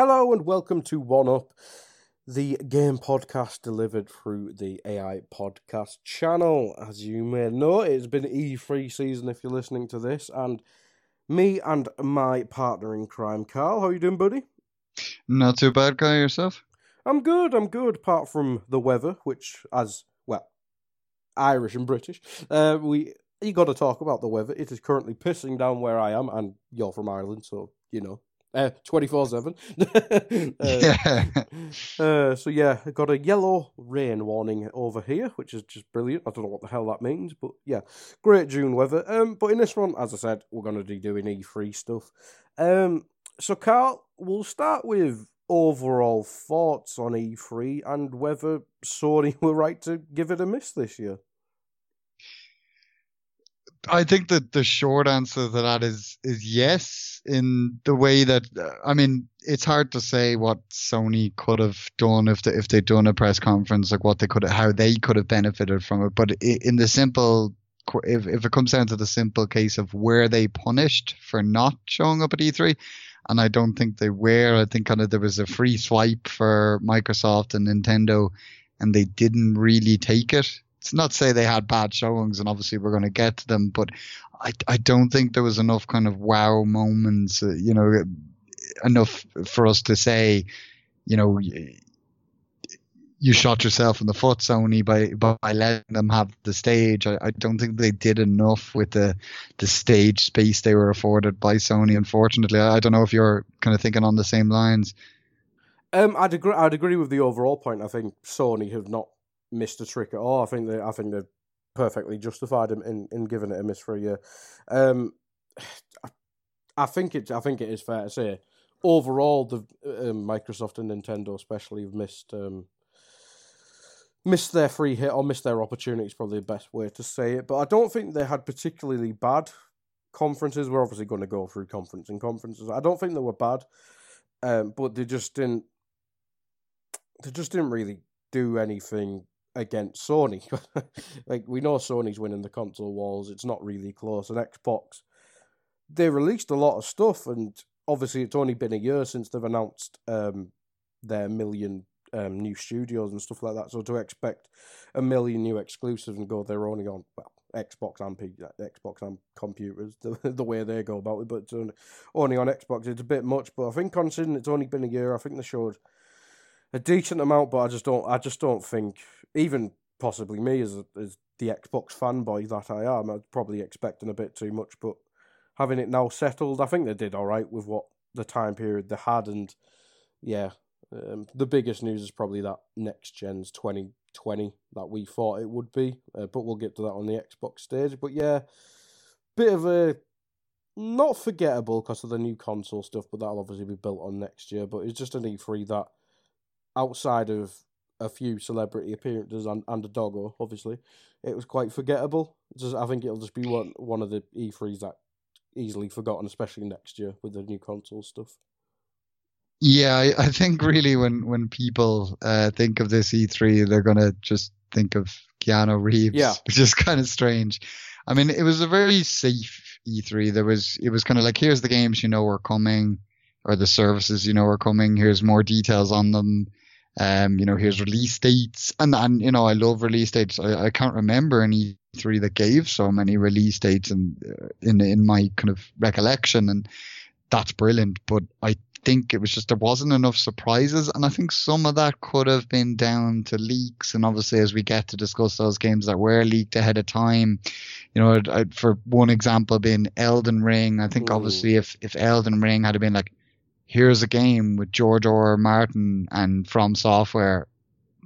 Hello and welcome to One Up, the game podcast delivered through the AI podcast channel. As you may know, it's been E3 season if you're listening to this, and me and my partner in crime, Carl. How are you doing, buddy? Not too bad, guy yourself. I'm good. I'm good. Apart from the weather, which, as well, Irish and British, uh, we you got to talk about the weather. It is currently pissing down where I am, and you're from Ireland, so you know twenty four seven. Yeah. Uh, so yeah, I got a yellow rain warning over here, which is just brilliant. I don't know what the hell that means, but yeah, great June weather. Um, but in this one, as I said, we're going to be doing E three stuff. Um, so Carl, we'll start with overall thoughts on E three and whether Sony were right to give it a miss this year. I think that the short answer to that is is yes. In the way that uh, I mean, it's hard to say what Sony could have done if they, if they'd done a press conference, like what they could how they could have benefited from it. But in the simple, if if it comes down to the simple case of where they punished for not showing up at E3, and I don't think they were. I think kind of there was a free swipe for Microsoft and Nintendo, and they didn't really take it it's not say they had bad showings, and obviously we're going to get to them, but I, I don't think there was enough kind of wow moments, uh, you know, enough for us to say, you know, you shot yourself in the foot, Sony, by by letting them have the stage. I, I don't think they did enough with the the stage space they were afforded by Sony. Unfortunately, I, I don't know if you're kind of thinking on the same lines. Um, I'd agree. I'd agree with the overall point. I think Sony have not missed a trick at all. I think they, I think they're perfectly justified him in, in giving it a miss for a year. Um, I think it. I think it is fair to say overall the um, Microsoft and Nintendo especially have missed um, missed their free hit or missed their opportunity. Is probably the best way to say it. But I don't think they had particularly bad conferences. We're obviously going to go through conference and conferences. I don't think they were bad, um, but they just didn't. They just didn't really do anything against Sony. like we know Sony's winning the console wars. It's not really close. And Xbox, they released a lot of stuff, and obviously it's only been a year since they've announced um, their million um, new studios and stuff like that. So to expect a million new exclusives and go, they're only on well Xbox and P- Xbox and computers the the way they go about it, but only, only on Xbox. It's a bit much, but I think considering it's only been a year, I think they showed a decent amount. But I just don't, I just don't think even possibly me as as the Xbox fanboy that I am, I'm probably expecting a bit too much. But having it now settled, I think they did all right with what the time period they had, and yeah, um, the biggest news is probably that next gen's twenty twenty that we thought it would be, uh, but we'll get to that on the Xbox stage. But yeah, bit of a not forgettable because of the new console stuff, but that'll obviously be built on next year. But it's just an E3 that outside of a few celebrity appearances and, and a doggo, obviously, it was quite forgettable. Just, I think it'll just be one one of the E3s that easily forgotten, especially next year with the new console stuff. Yeah, I, I think really when when people uh, think of this E3, they're gonna just think of Keanu Reeves, Yeah. which is kind of strange. I mean, it was a very safe E3. There was it was kind of like here's the games you know are coming, or the services you know are coming. Here's more details on them. Um, you know, here's release dates, and and you know, I love release dates. I, I can't remember an E3 that gave so many release dates, and uh, in in my kind of recollection, and that's brilliant. But I think it was just there wasn't enough surprises, and I think some of that could have been down to leaks. And obviously, as we get to discuss those games that were leaked ahead of time, you know, I, for one example, being Elden Ring. I think Mm. obviously if if Elden Ring had been like, here's a game with George R. R. Martin and From Software,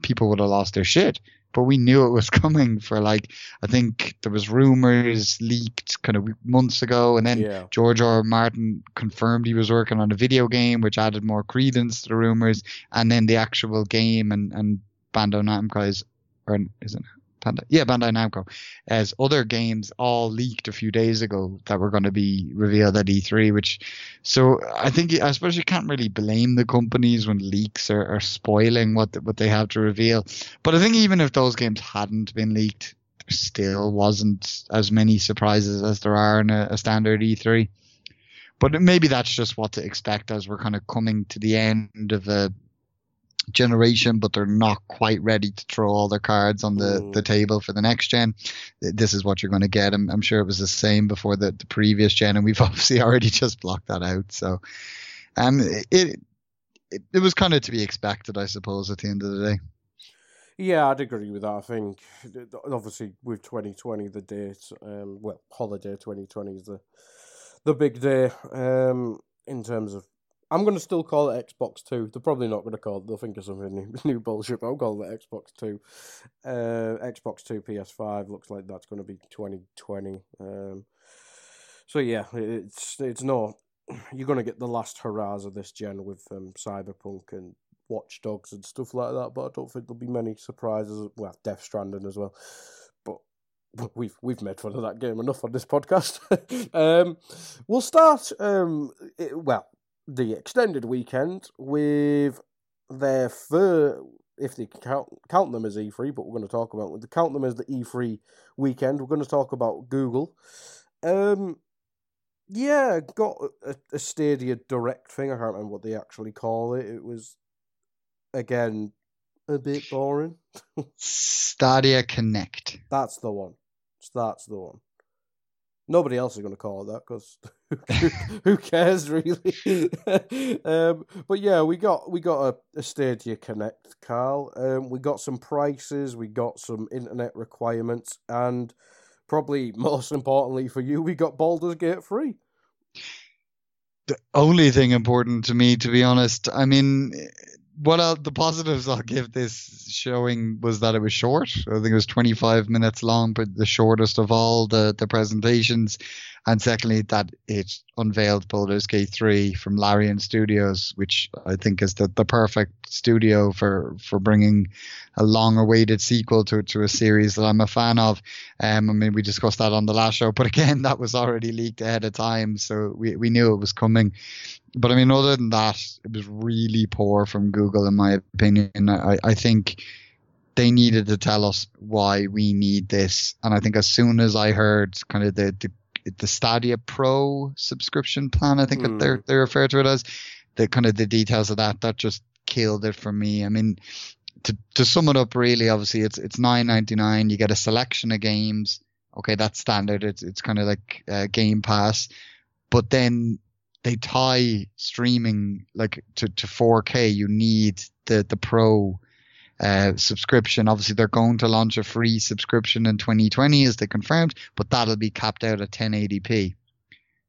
people would have lost their shit. But we knew it was coming for like I think there was rumors leaked kind of months ago, and then Yeah. George R. Martin confirmed he was working on a video game, which added more credence to the rumors. And then the actual game and and Bandai Namco is, or is it Bandai? Yeah, Bandai Namco, as other games all leaked a few days ago that were going to be revealed at E3. Which, so I think I suppose you can't really blame the companies when leaks are, are spoiling what what they have to reveal. But I think even if those games hadn't been leaked, there still wasn't as many surprises as there are in a, a standard E3. But maybe that's just what to expect as we're kind of coming to the end of a generation, but they're not quite ready to throw all their cards on the, Mm. the table for the next gen. This is what you're going to get. I'm, I'm sure it was the same before the, the previous gen, and we've obviously already just blocked that out. So, um, it it, it was kind of to be expected, I suppose, at the end of the day. Yeah, I'd agree with that. I think th- th- obviously with 2020, the date, um, well, holiday 2020 is the the big day. Um, in terms of, I'm going to still call it Xbox Two. They're probably not going to call it. They'll think of something new, new bullshit. But I'll call it Xbox Two. Uh, Xbox Two, PS5 looks like that's going to be 2020. Um, so yeah, it's it's not. You're going to get the last hurrahs of this gen with um, Cyberpunk and Watch Dogs and stuff like that, but I don't think there'll be many surprises. Well, Death Stranding as well, but we've we've made fun of that game enough on this podcast. um, we'll start. Um, it, well, the extended weekend with their fir if they count count them as E3, but we're going to talk about the count them as the E3 weekend. We're going to talk about Google. Um, yeah, got a, a Stadia Direct thing. I can't remember what they actually call it. It was again a bit boring. Stadia Connect. That's the one. That's the one. Nobody else is going to call it that because who cares really? um, but yeah, we got we got a, a Stadia Connect, Carl. Um, we got some prices, we got some internet requirements, and probably most importantly for you, we got Baldur's Gate free. the only thing important to me, to be honest. I mean, what I'll, the positives I'll give this showing was that it was short. I think it was 25 minutes long, but the shortest of all the, the presentations. And secondly, that it unveiled Baldur's Gate 3 from Larian Studios, which I think is the, the perfect studio for, for bringing a long awaited sequel to, to a series that I'm a fan of. Um, I mean, we discussed that on the last show, but again, that was already leaked ahead of time, so we, we knew it was coming. But I mean, other than that, it was really poor from Google, in my opinion. I, I think they needed to tell us why we need this. And I think as soon as I heard kind of the, the, the Stadia Pro subscription plan, I think that they're, they refer to it as, the kind of the details of that, that just killed it for me. I mean, to, to sum it up, really, obviously, it's it's nine ninety nine. You get a selection of games. Okay, that's standard. It's it's kind of like uh, Game Pass, but then they tie streaming like to to 4K. You need the the Pro uh, subscription. Obviously, they're going to launch a free subscription in 2020, as they confirmed, but that'll be capped out at 1080p.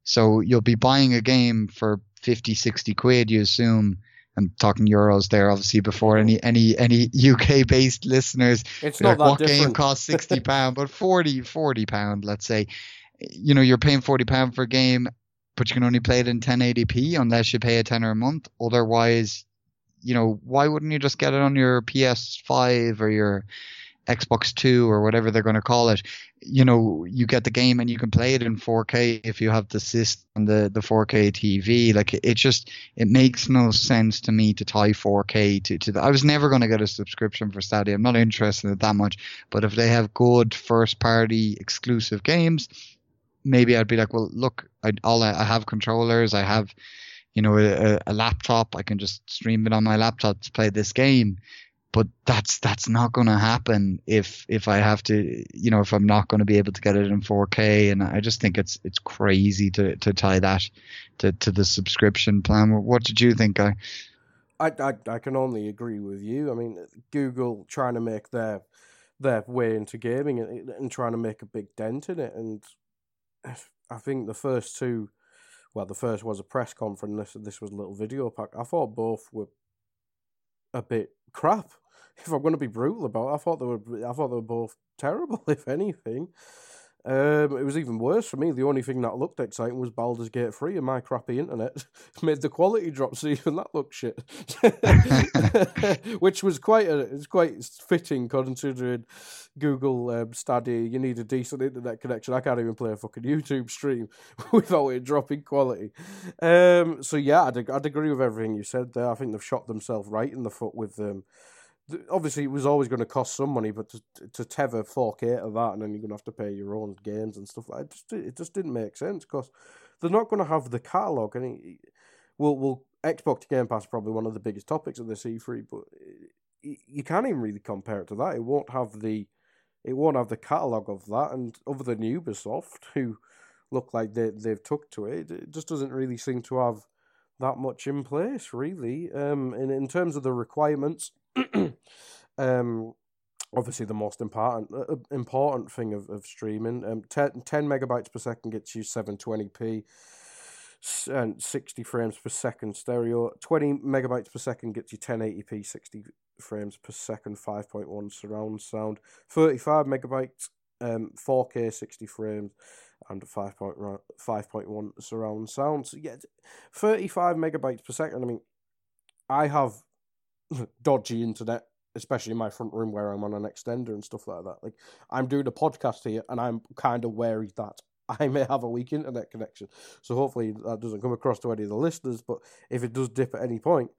So you'll be buying a game for 50, 60 quid, you assume. I'm talking euros there, obviously, before any any any UK based listeners. It's not like, that what game different. costs 60 pound, but 40 40 pound, let's say. You know, you're paying 40 pound for a game, but you can only play it in 1080p unless you pay a tenner a month. Otherwise, you know, why wouldn't you just get it on your PS5 or your Xbox Two or whatever they're going to call it, you know, you get the game and you can play it in 4K if you have the system and the the 4K TV. Like it just it makes no sense to me to tie 4K to to. The, I was never going to get a subscription for Stadia. I'm not interested in it that much. But if they have good first party exclusive games, maybe I'd be like, well, look, I all I, have controllers, I have. You know, a, a laptop. I can just stream it on my laptop to play this game but that's that's not going to happen if if I have to you know if I'm not going to be able to get it in 4K and I just think it's it's crazy to to tie that to to the subscription plan what did you think I I, I, I can only agree with you. I mean, Google trying to make their their way into gaming and, and trying to make a big dent in it, and I think the first two, well, the first was a press conference. This this was a little video pack. I thought both were a bit crap if I'm going to be brutal about it, I thought they were I thought they were both terrible, if anything. Um, it was even worse for me. The only thing that looked exciting was Baldur's Gate 3 and my crappy internet made the quality drop, so even that looked shit. Which was quite a, it's quite fitting considering Google um, you need a decent internet connection. I can't even play a fucking YouTube stream without it dropping quality. Um, so yeah, I'd, I'd agree with everything you said there. I think they've shot themselves right in the foot with um, obviously it was always going to cost some money, but to, to tether 4K of that and then you're going to have to pay your own games and stuff like it just, it just didn't make sense because they're not going to have the catalogue. And will will Xbox Game Pass is probably one of the biggest topics of the E3, but you can't even really compare it to that. It won't have the it won't have the catalogue of that, and other than Ubisoft, who look like they they've took to it, it just doesn't really seem to have that much in place, really. Um, in in terms of the requirements, um, obviously the most important uh, uh, important thing of, of streaming. Um, 10, 10 megabytes per second gets you 720p and 60 frames per second stereo. 20 megabytes per second gets you 1080p 60 frames per second 5.1 surround sound. 35 megabytes um 4K 60 frames and 5.1 surround sound. So yeah, 35 megabytes per second. I mean, I have dodgy internet, especially in my front room where I'm on an extender and stuff like that. Like I'm doing a podcast here, and I'm kind of wary that I may have a weak internet connection. So hopefully that doesn't come across to any of the listeners. But if it does dip at any point,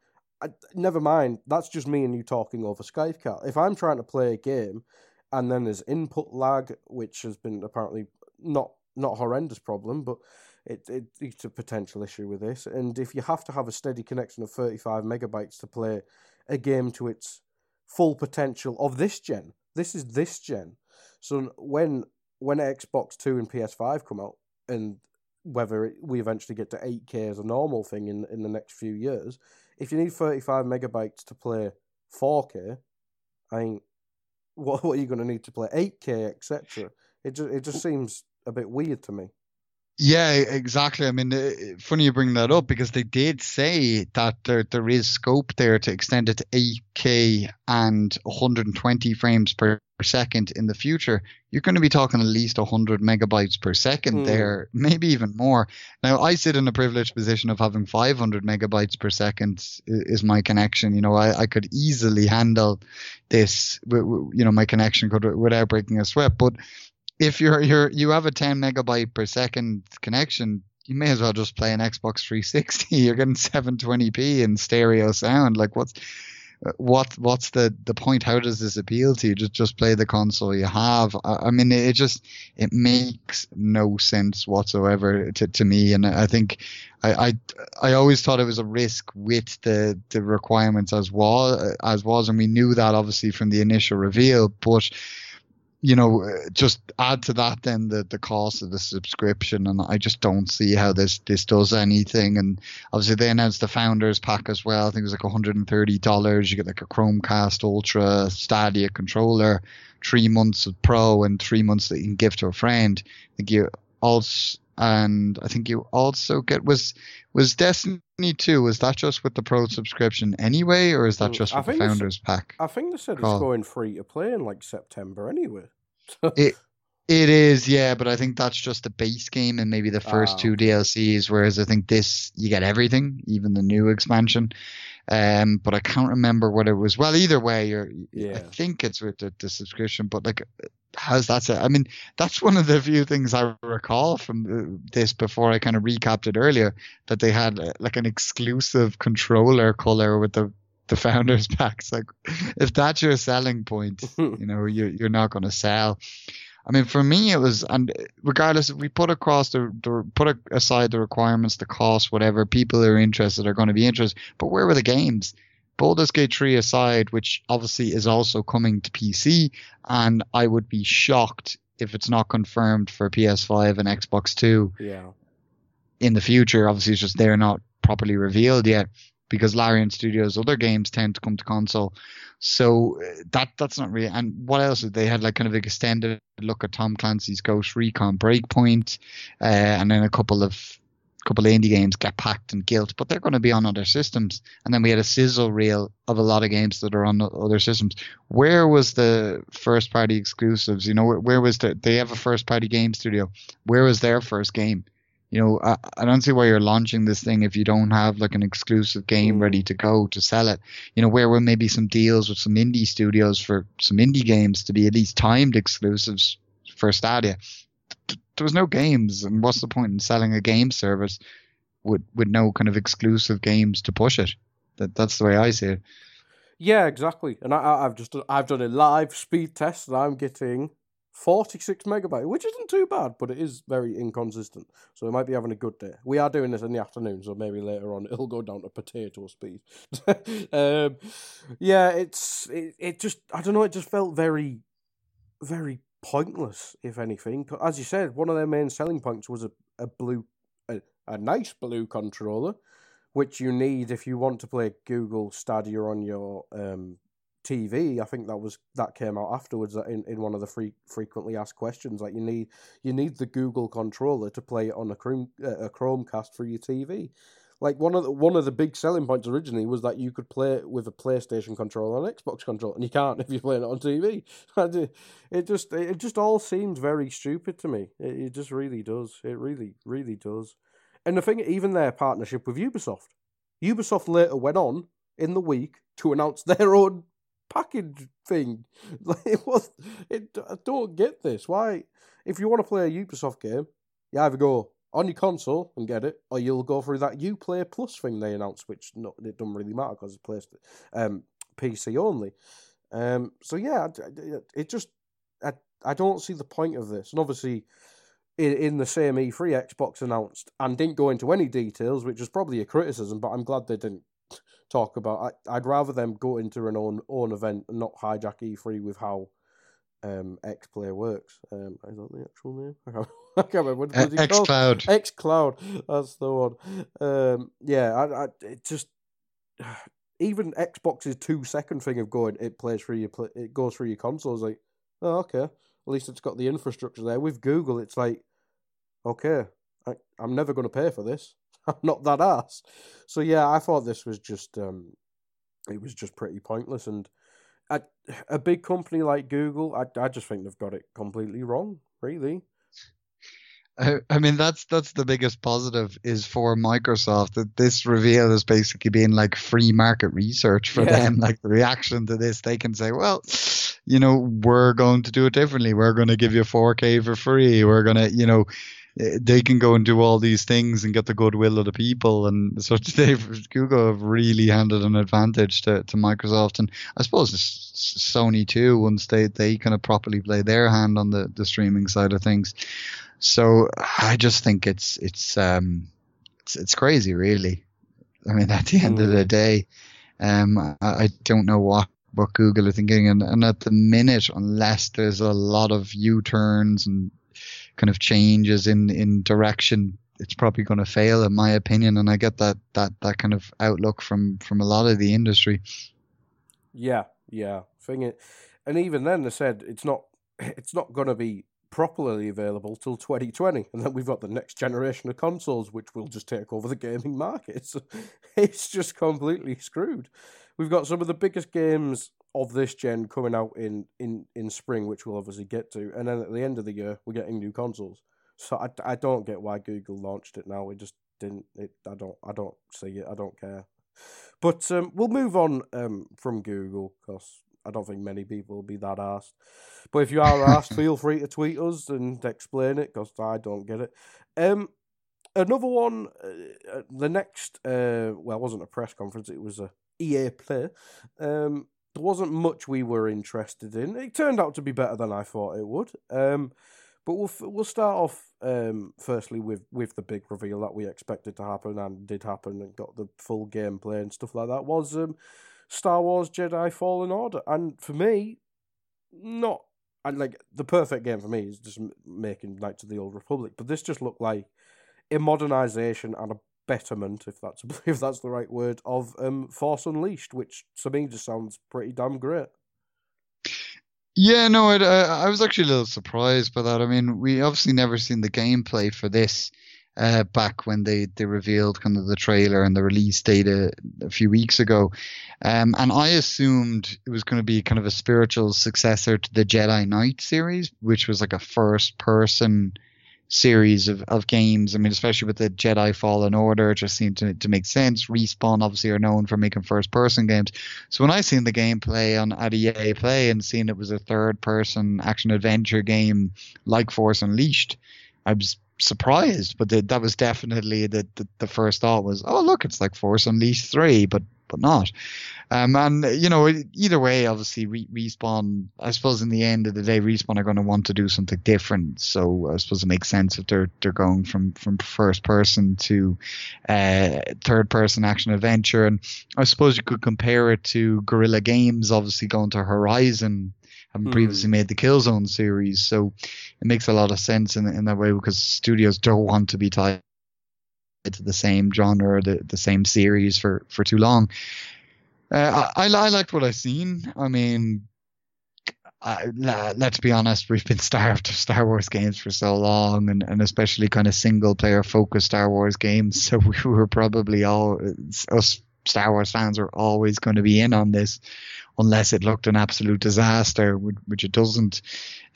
I, never mind. That's just me and you talking over Skype. If I'm trying to play a game, and then there's input lag, which has been apparently not not horrendous problem, but it, it it's a potential issue with this. And if you have to have a steady connection of 35 megabytes to play a game to its full potential of this gen. This is this gen. So when when Xbox Two and PS5 come out, and whether we eventually get to 8K as a normal thing in in the next few years, if you need 35 megabytes to play 4K, I mean, what, what are you going to need to play 8K, etc. It just it just seems a bit weird to me. Yeah, exactly. I mean, funny you bring that up because they did say that there there is scope there to extend it to 8K and 120 frames per second in the future. You're going to be talking at least 100 megabytes per second mm. there, maybe even more. Now, I sit in a privileged position of having 500 megabytes per second is my connection. You know, I, I could easily handle this. You know, my connection could without breaking a sweat, but if you're you're you have a 10 megabyte per second connection, you may as well just play an Xbox 360. You're getting 720p in stereo sound. Like what's uh, what what's the the point? How does this appeal to you? Just just play the console you have. I, I mean, it just it makes no sense whatsoever to, to me. And I think I, I I always thought it was a risk with the the requirements as was as was, and we knew that obviously from the initial reveal, but you know, uh, just add to that then the, the cost of the subscription, and I just don't see how this this does anything. And obviously, they announced the founders pack as well. I think it was like 130 dollars. You get like a Chromecast Ultra, Stadia controller, three months of Pro, and three months that you can give to a friend. I think you also and I think you also get was was Destiny two. Was that just with the Pro subscription anyway, or is that mm, just with the Founders Pack? I think they said it's going free to play in like September anyway it it is, yeah, but I think that's just the base game and maybe the first oh. two DLCs. Whereas I think this you get everything, even the new expansion. Um, but I can't remember whether it was. Well, either way, you're. Yeah. I think it's with the, the subscription, but like, how's that? I mean, that's one of the few things I recall from uh, this before I kind of recapped it earlier that they had uh, like an exclusive controller color with the the founders packs. Like, if that's your selling point, hmm. you know, you're you're not going to sell. I mean, for me, it was, and regardless, if we put across the, the put aside the requirements, the cost, whatever, people are interested are going to be interested. But where were the games? Baldur's Gate 3 aside, which obviously is also coming to PC, and I would be shocked if it's not confirmed for PS5 and Xbox 2 Yeah. in the future. Obviously, it's just they're not properly revealed yet because Larian Studios' other games tend to come to console. So uh, that that's not really. And what else? They had like kind of an extended look at Tom Clancy's Ghost Recon Breakpoint, uh, and then a couple of couple of indie games get packed and Gylt, but they're going to be on other systems. And then we had a sizzle reel of a lot of games that are on other systems. Where was the first party exclusives? You know, where, where was the they have a first party game studio? Where was their first game? You know, I, I don't see why you're launching this thing if you don't have like an exclusive game mm. ready to go to sell it. You know, where were maybe some deals with some indie studios for some indie games to be at least timed exclusives for Stadia? There was no games, and what's the point in selling a game service with with no kind of exclusive games to push it? That that's the way I see it. Yeah, exactly. And I, I've just I've done a live speed test, and I'm getting 46 megabyte, which isn't too bad, but it is very inconsistent. So it might be having a good day. We are doing this in the afternoon, so maybe later on it'll go down to potato speed. um, yeah, it's it, it just I don't know. It just felt very, very pointless, if anything. As you said, one of their main selling points was a a blue, a, a nice blue controller, which you need if you want to play Google Stadia on your um, TV. I think that was that came out afterwards in, in one of the free, frequently asked questions. Like you need you need the Google controller to play it on a Chrome uh, a Chromecast for your TV. Like one of the one of the big selling points originally was that you could play it with a PlayStation controller and Xbox controller, and you can't if you're playing it on TV. It just it just all seems very stupid to me. It, it just really does. It really really does. And the thing, even their partnership with Ubisoft, Ubisoft later went on in the week to announce their own package thing. Like it was, it. I don't get this. Why? If you want to play a Ubisoft game, you either go on your console and get it, or you'll go through that UPlay Plus thing they announced, which no, it doesn't really matter because it's placed um, PC only. Um, so yeah, it just I I don't see the point of this, and obviously. In, in the same E3, Xbox announced and didn't go into any details, which is probably a criticism, but I'm glad they didn't talk about. I, would rather them go into an own own event and not hijack E3 with how um, X Play works. Um, is that the actual name? I can't, I can't remember. What uh, X Cloud. X Cloud. That's the one. Um, yeah, I, I, it just even Xbox's two second thing of going, it plays through your, it goes through your console. Is like, oh okay, at least it's got the infrastructure there. With Google, it's like, okay, I, I'm never going to pay for this. I'm not that ass. So yeah, I thought this was just um, it was just pretty pointless. And a, a big company like Google, I I just think they've got it completely wrong. Really. I, I mean that's that's the biggest positive is for Microsoft that this reveal is basically being like free market research for yeah. them. Like the reaction to this, they can say, well, you know, we're going to do it differently. We're going to give you 4K for free. We're going to, you know, they can go and do all these things and get the goodwill of the people. And so they've Google have really handed an advantage to, to Microsoft, and I suppose Sony too. Once they they kind of properly play their hand on the the streaming side of things. So I just think it's it's um it's it's crazy, really. I mean, at the end of the mm. day, um, I, I don't know what what Google are thinking, and, and at the minute, unless there's a lot of U turns and kind of changes in in direction, it's probably going to fail, in my opinion. And I get that that that kind of outlook from from a lot of the industry. Yeah, yeah. Thing it, and even then they said it's not it's not going to be properly available till 2020 and then we've got the next generation of consoles which will just take over the gaming market so it's just completely screwed we've got some of the biggest games of this gen coming out in, in, in spring, which we'll obviously get to, and then at the end of the year we're getting new consoles. So I, I don't get why Google launched it now. It just didn't. It I don't I don't see it. I don't care. But um, we'll move on um, from Google because I don't think many people will be that asked. But if you are asked, feel free to tweet us and explain it because I don't get it. Um, another one, uh, uh, the next, uh, well, it wasn't a press conference, it was a EA Play. Um, there wasn't much we were interested in. It turned out to be better than I thought it would. Um, but we'll we'll start off um, firstly with, with the big reveal that we expected to happen and did happen and got the full gameplay and stuff like that was um, Star Wars Jedi Fallen Order. And for me, not and like the perfect game for me is just making Knights of the Old Republic. But this just looked like a modernization and a betterment, if that's if that's the right word, of um, Force Unleashed, which to me just sounds pretty damn great. Yeah, no, I, I was actually a little surprised by that. I mean, we obviously never seen the gameplay for this uh, back when they, they revealed kind of the trailer and the release date a, a few weeks ago. Um, and I assumed it was going to be kind of a spiritual successor to the Jedi Knight series, which was like a first person series of, of games. I mean, especially with the Jedi Fallen Order, it just seemed to, to make sense. Respawn obviously are known for making first person games. So when I seen the gameplay on at EA Play and seeing it was a third person action adventure game like Force Unleashed, I was surprised. But the, that was definitely the, the, the first thought was, oh look, it's like Force Unleashed three, but but not. Um, and you know, either way, obviously, re- respawn. I suppose in the end of the day, respawn are going to want to do something different. So I suppose it makes sense if they're they're going from from first person to uh, third person action adventure. And I suppose you could compare it to Guerrilla Games, obviously going to Horizon having previously hmm. made the Killzone series. So it makes a lot of sense in in that way because studios don't want to be tied to the same genre, the the same series for for too long. Uh, I, I liked what I seen. I mean, I, let's be honest, we've been starved of Star Wars games for so long, and, and especially kind of single player focused Star Wars games. So we were probably all us Star Wars fans are always going to be in on this, unless it looked an absolute disaster, which it doesn't.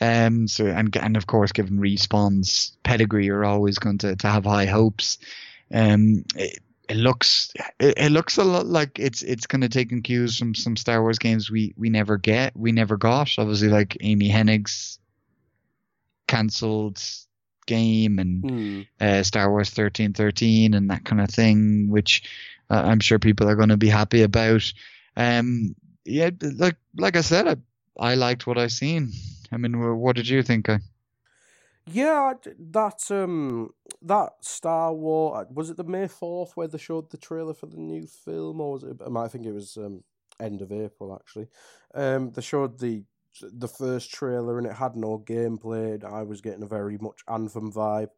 Um, so and and of course, given Respawn's pedigree, you're always going to, to have high hopes. Um, it, it looks it, it, looks a lot like it's it's kind of taking cues from some Star Wars games we we never get we never got. Obviously, like Amy Hennig's cancelled game and mm. uh, Star Wars thirteen thirteen and that kind of thing, which uh, I'm sure people are going to be happy about. Um, yeah, like like I said, I I liked what I seen. I mean, what did you think? Yeah, that um that Star Wars uh, was it the May fourth where they showed the trailer for the new film, or was it? I think it was um, end of April actually. Um, they showed the the first trailer and it had no gameplay. I was getting a very much Anthem vibe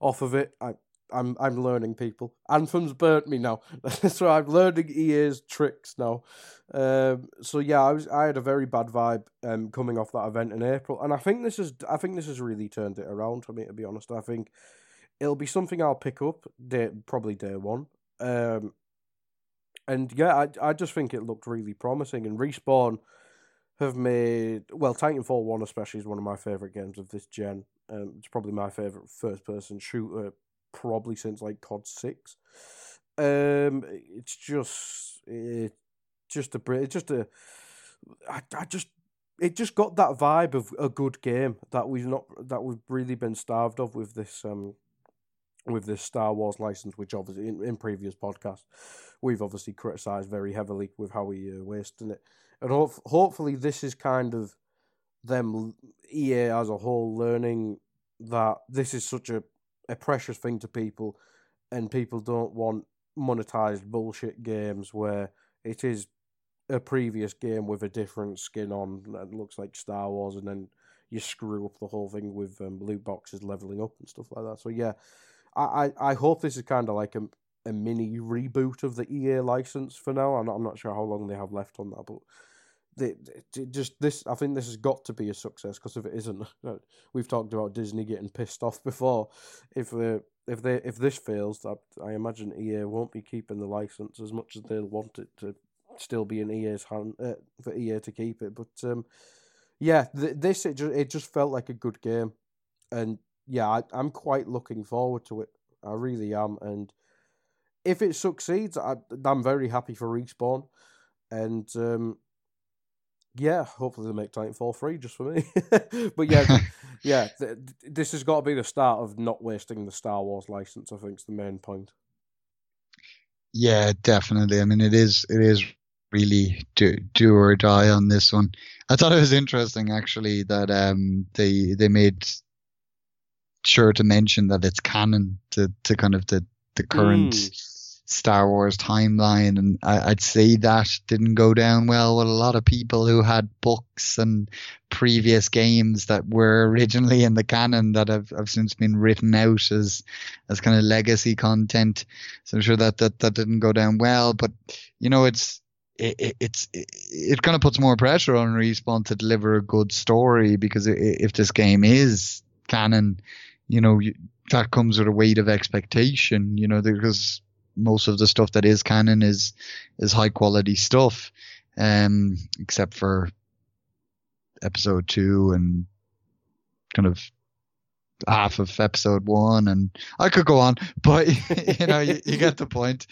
off of it. I I'm I'm learning people. Anthem's burnt me now, so I'm learning EA's tricks now. Um, so yeah, I was I had a very bad vibe um, coming off that event in April, and I think this is I think this has really turned it around for me. To be honest, I think it'll be something I'll pick up day probably day one. Um, and yeah, I I just think it looked really promising, and respawn have made well Titanfall one especially is one of my favorite games of this gen. Um, it's probably my favorite first person shooter probably since like COD six. Um, it's just it, just a it's just a I, I just it just got that vibe of a good game that we've not that we've really been starved of with this um with this Star Wars license, which obviously in, in previous podcasts we've obviously criticised very heavily with how we uh, wasting it, and ho- hopefully this is kind of them EA as a whole learning that this is such a a precious thing to people, and people don't want monetized bullshit games where it is a previous game with a different skin on that looks like Star Wars, and then you screw up the whole thing with um, loot boxes leveling up and stuff like that. So yeah, I I, I hope this is kind of like a a mini reboot of the EA license for now. I'm not, I'm not sure how long they have left on that, but they, just this I think this has got to be a success because if it isn't, we've talked about Disney getting pissed off before. If they if they if this fails, I, I imagine EA won't be keeping the license as much as they'll want it to still be in EA's hand uh, for EA to keep it. But um, yeah, th- this it just it just felt like a good game, and yeah, I, I'm quite looking forward to it. I really am, and if it succeeds, I, I'm very happy for respawn, and um, yeah, hopefully they make Titanfall free just for me. but yeah, yeah, th- this has got to be the start of not wasting the Star Wars license. I think is the main point. Yeah, definitely. I mean, it is it is really do do or die on this one. I thought it was interesting actually that um they they made sure to mention that it's canon to to kind of the the current. Mm Star Wars timeline, and I, would say that didn't go down well with a lot of people who had books and previous games that were originally in the canon that have, have since been written out as as kind of legacy content. So I'm sure that that, that didn't go down well, but you know it's it, it, it's it, it kind of puts more pressure on respawn to deliver a good story because if this game is canon you know that comes with a weight of expectation you know because most of the stuff that is canon is is high quality stuff, um, except for episode two and kind of half of episode one, and I could go on, but you know you, you get the point.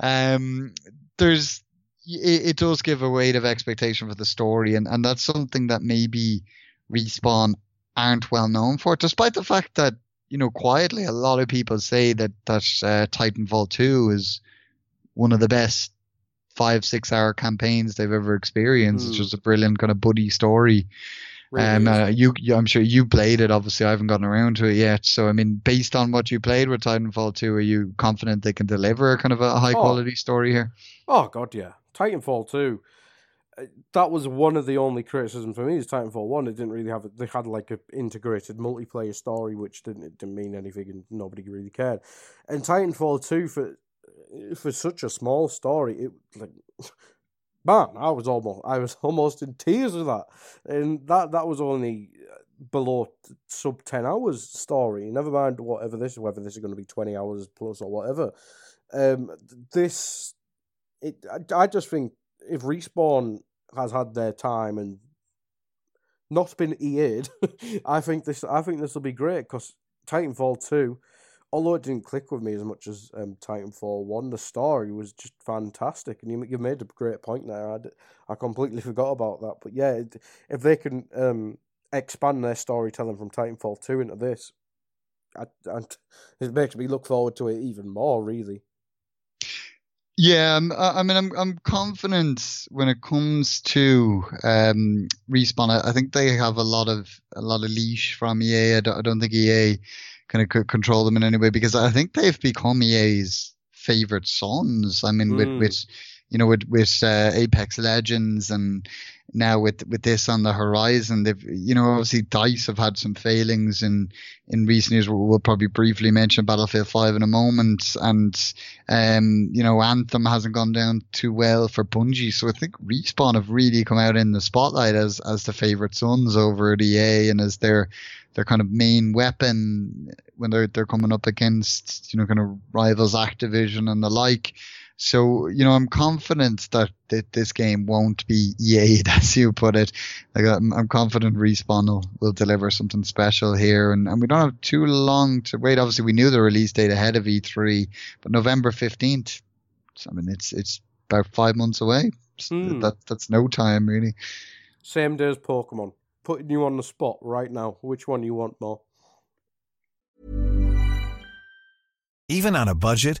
Um, there's it, it does give a weight of expectation for the story, and and that's something that maybe respawn aren't well known for, despite the fact that you know, quietly, a lot of people say that that uh, Titanfall 2 is one of the best five six hour campaigns they've ever experienced. Mm. It's hmm. just a brilliant kind of buddy story. Really um, uh, you, you, I'm sure you played it. Obviously, I haven't gotten around to it yet. So, I mean, based on what you played with Titanfall 2, are you confident they can deliver a kind of a high quality oh. story here? Oh God, yeah. Titanfall 2 that was one of the only criticisms for me is Titanfall One. It didn't really have they had like an integrated multiplayer story, which didn't it didn't mean anything, and nobody really cared. And Titanfall Two for for such a small story, it like man, I was almost I was almost in tears with that, and that that was only below sub ten hours story. Never mind whatever this whether this is going to be twenty hours plus or whatever. Um, this it I, I just think if Respawn has had their time and not been EA'd, I think this I think this will be great because Titanfall two, although it didn't click with me as much as um, Titanfall one, the story was just fantastic, and you you made a great point there. I, I completely forgot about that, but yeah, if they can um, expand their storytelling from Titanfall two into this, I, I, it makes me look forward to it even more. Really. Yeah, um, I mean, I'm I'm confident when it comes to um, respawn. I, I think they have a lot of a lot of leash from EA. I don't, I don't think EA kind of control them in any way because I think they've become EA's favorite sons. I mean, mm. with with you know with with uh, Apex Legends and now with with this on the horizon, they've you know obviously Dice have had some failings in in recent years. We'll, probably briefly mention Battlefield Five in a moment, and um you know Anthem hasn't gone down too well for Bungie. So I think Respawn have really come out in the spotlight as as the favorite sons over at EA and as their their kind of main weapon when they're they're coming up against you know kind of rivals Activision and the like. So, you know, I'm confident that, that this game won't be EA, as you put it. Like, I'm, I'm confident Respawn will, will deliver something special here. And, and we don't have too long to wait. Obviously, we knew the release date ahead of E3, but November 15th, I mean, it's, it's about five months away. Mm. That, that's no time, really. Same day as Pokemon. Putting you on the spot right now. Which one you want more? Even on a budget,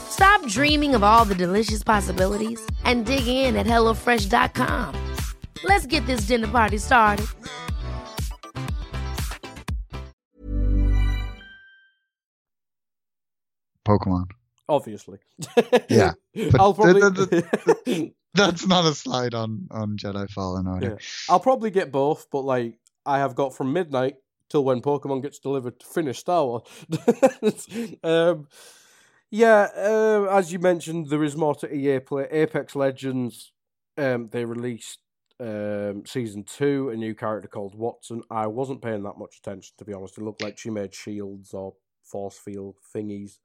Stop dreaming of all the delicious possibilities and dig in at HelloFresh.com. Let's get this dinner party started. Pokemon. Obviously. Yeah, but I'll probably. th- th- That's not a slide on on Jedi Fallen Order. Yeah. I'll probably get both, but like I have got from midnight till when Pokemon gets delivered to finish Star Wars. um, yeah, uh, as you mentioned, there is more to EA play. Apex Legends, um, they released um, season two, a new character called Wattson. I wasn't paying that much attention to be honest. It looked like she made shields or force field thingies.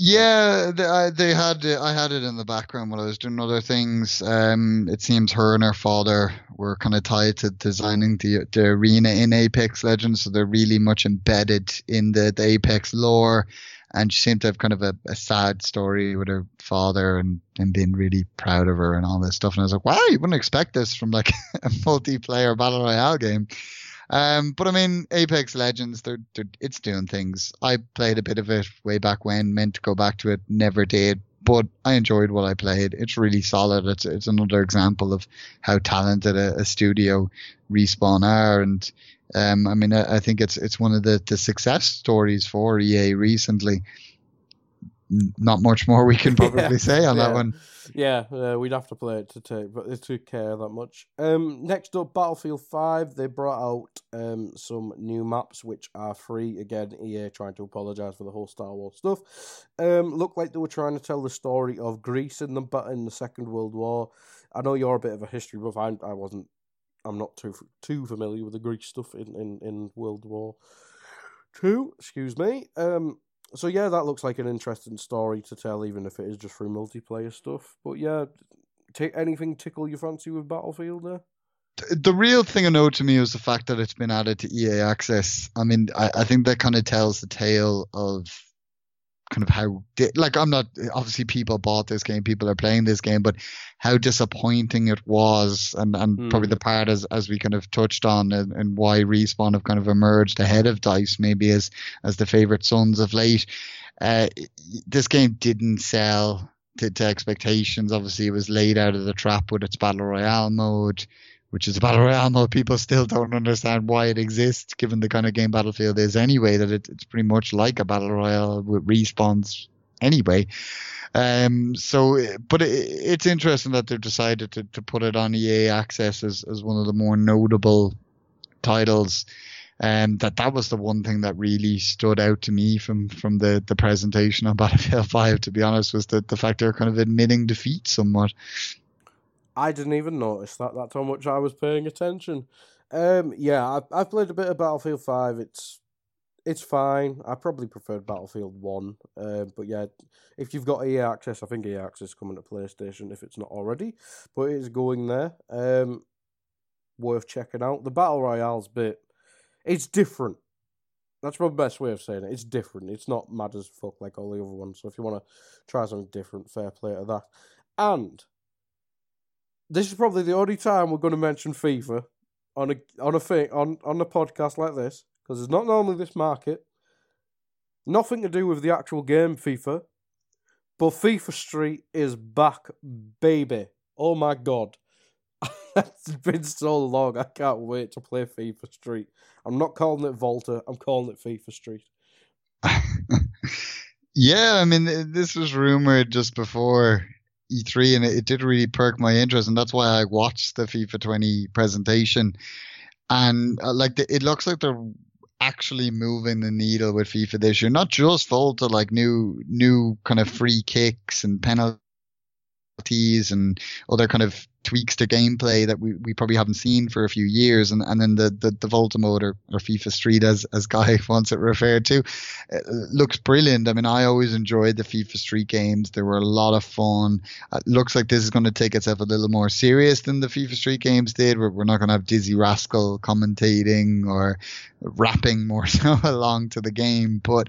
Yeah, they, I, they had it- I had it in the background while I was doing other things. Um, it seems her and her father were kind of tied to designing the the arena in Apex Legends, so they're really much embedded in the, the Apex lore. And she seemed to have kind of a, a sad story with her father and, and being really proud of her and all this stuff. And I was like, wow, you wouldn't expect this from like a multiplayer battle royale game. Um, but I mean, Apex Legends, they're, they're it's doing things. I played a bit of it way back when, meant to go back to it, never did. But I enjoyed what I played. It's really solid. It's it's another example of how talented a, a studio Respawn are, and um, I mean, I, I think it's it's one of the, the success stories for EA recently. Not much more we can probably Yeah, say on that one. Yeah, uh, we'd have to play it to take, but to care that much. Um, next up, Battlefield Five. They brought out um some new maps which are free. Again, EA trying to apologize for the whole Star Wars stuff. Um, looked like they were trying to tell the story of Greece in the but in the Second World War. I know you're a bit of a history buff. I, I wasn't. I'm not too too familiar with the Greek stuff in in in World War Two. Excuse me. Um, so yeah, that looks like an interesting story to tell, even if it is just through multiplayer stuff. But yeah, take anything tickle your fancy with Battlefield there? the real thing I know to me is the fact that it's been added to EA Access. I mean, I, I think that kind of tells the tale of kind of how, di- like, I'm not, obviously people bought this game, people are playing this game, but how disappointing it was, and, and probably Mm. the part as, as we kind of touched on, and, and why Respawn have kind of emerged ahead of DICE, maybe as, as the favorite sons of late. Uh, this game didn't sell to, to expectations. Obviously, it was laid out of the trap with its battle royale mode which is a battle royale mode. People still don't understand why it exists, given the kind of game Battlefield is anyway. That it, it's pretty much like a battle royale with respawns anyway. Um, so, but it, it's interesting that they've decided to, to put it on EA Access as, as one of the more notable titles. Um, that that was the one thing that really stood out to me from from the the presentation on Battlefield 5. To be honest, was the the fact they're kind of admitting defeat somewhat. I didn't even notice that. That's how much I was paying attention. Um, yeah, I've, I've played a bit of Battlefield Five. It's it's fine. I probably preferred Battlefield One. Uh, but yeah, if you've got EA Access, I think EA Access is coming to PlayStation if it's not already. But it is going there. Um, worth checking out. The Battle Royale's bit, it's different. That's the best way of saying it. It's different. It's not mad as fuck like all the other ones. So if you want to try something different, fair play to that. And this is probably the only time we're going to mention FIFA on a on a thing on on a podcast like this because it's not normally this market. Nothing to do with the actual game FIFA, but FIFA Street is back, baby. Oh my god. it's been so long. I can't wait to play FIFA Street. I'm not calling it Volta. I'm calling it FIFA Street. yeah, I mean, this was rumored just before E3, and it, it did really perk my interest, and that's why I watched the FIFA 20 presentation. And uh, like, the, it looks like they're actually moving the needle with FIFA this year, not just full to like new, new kind of free kicks and penalties and other kind of tweaks to gameplay that we, we probably haven't seen for a few years. And, and then the, the, the Volta mode or, or FIFA Street, as, as Guy wants it referred to, uh, looks brilliant. I mean, I always enjoyed the FIFA Street games. They were a lot of fun. It looks like this is going to take itself a little more serious than the FIFA Street games did. We're, we're not going to have Dizzee Rascal commentating or rapping more so along to the game. But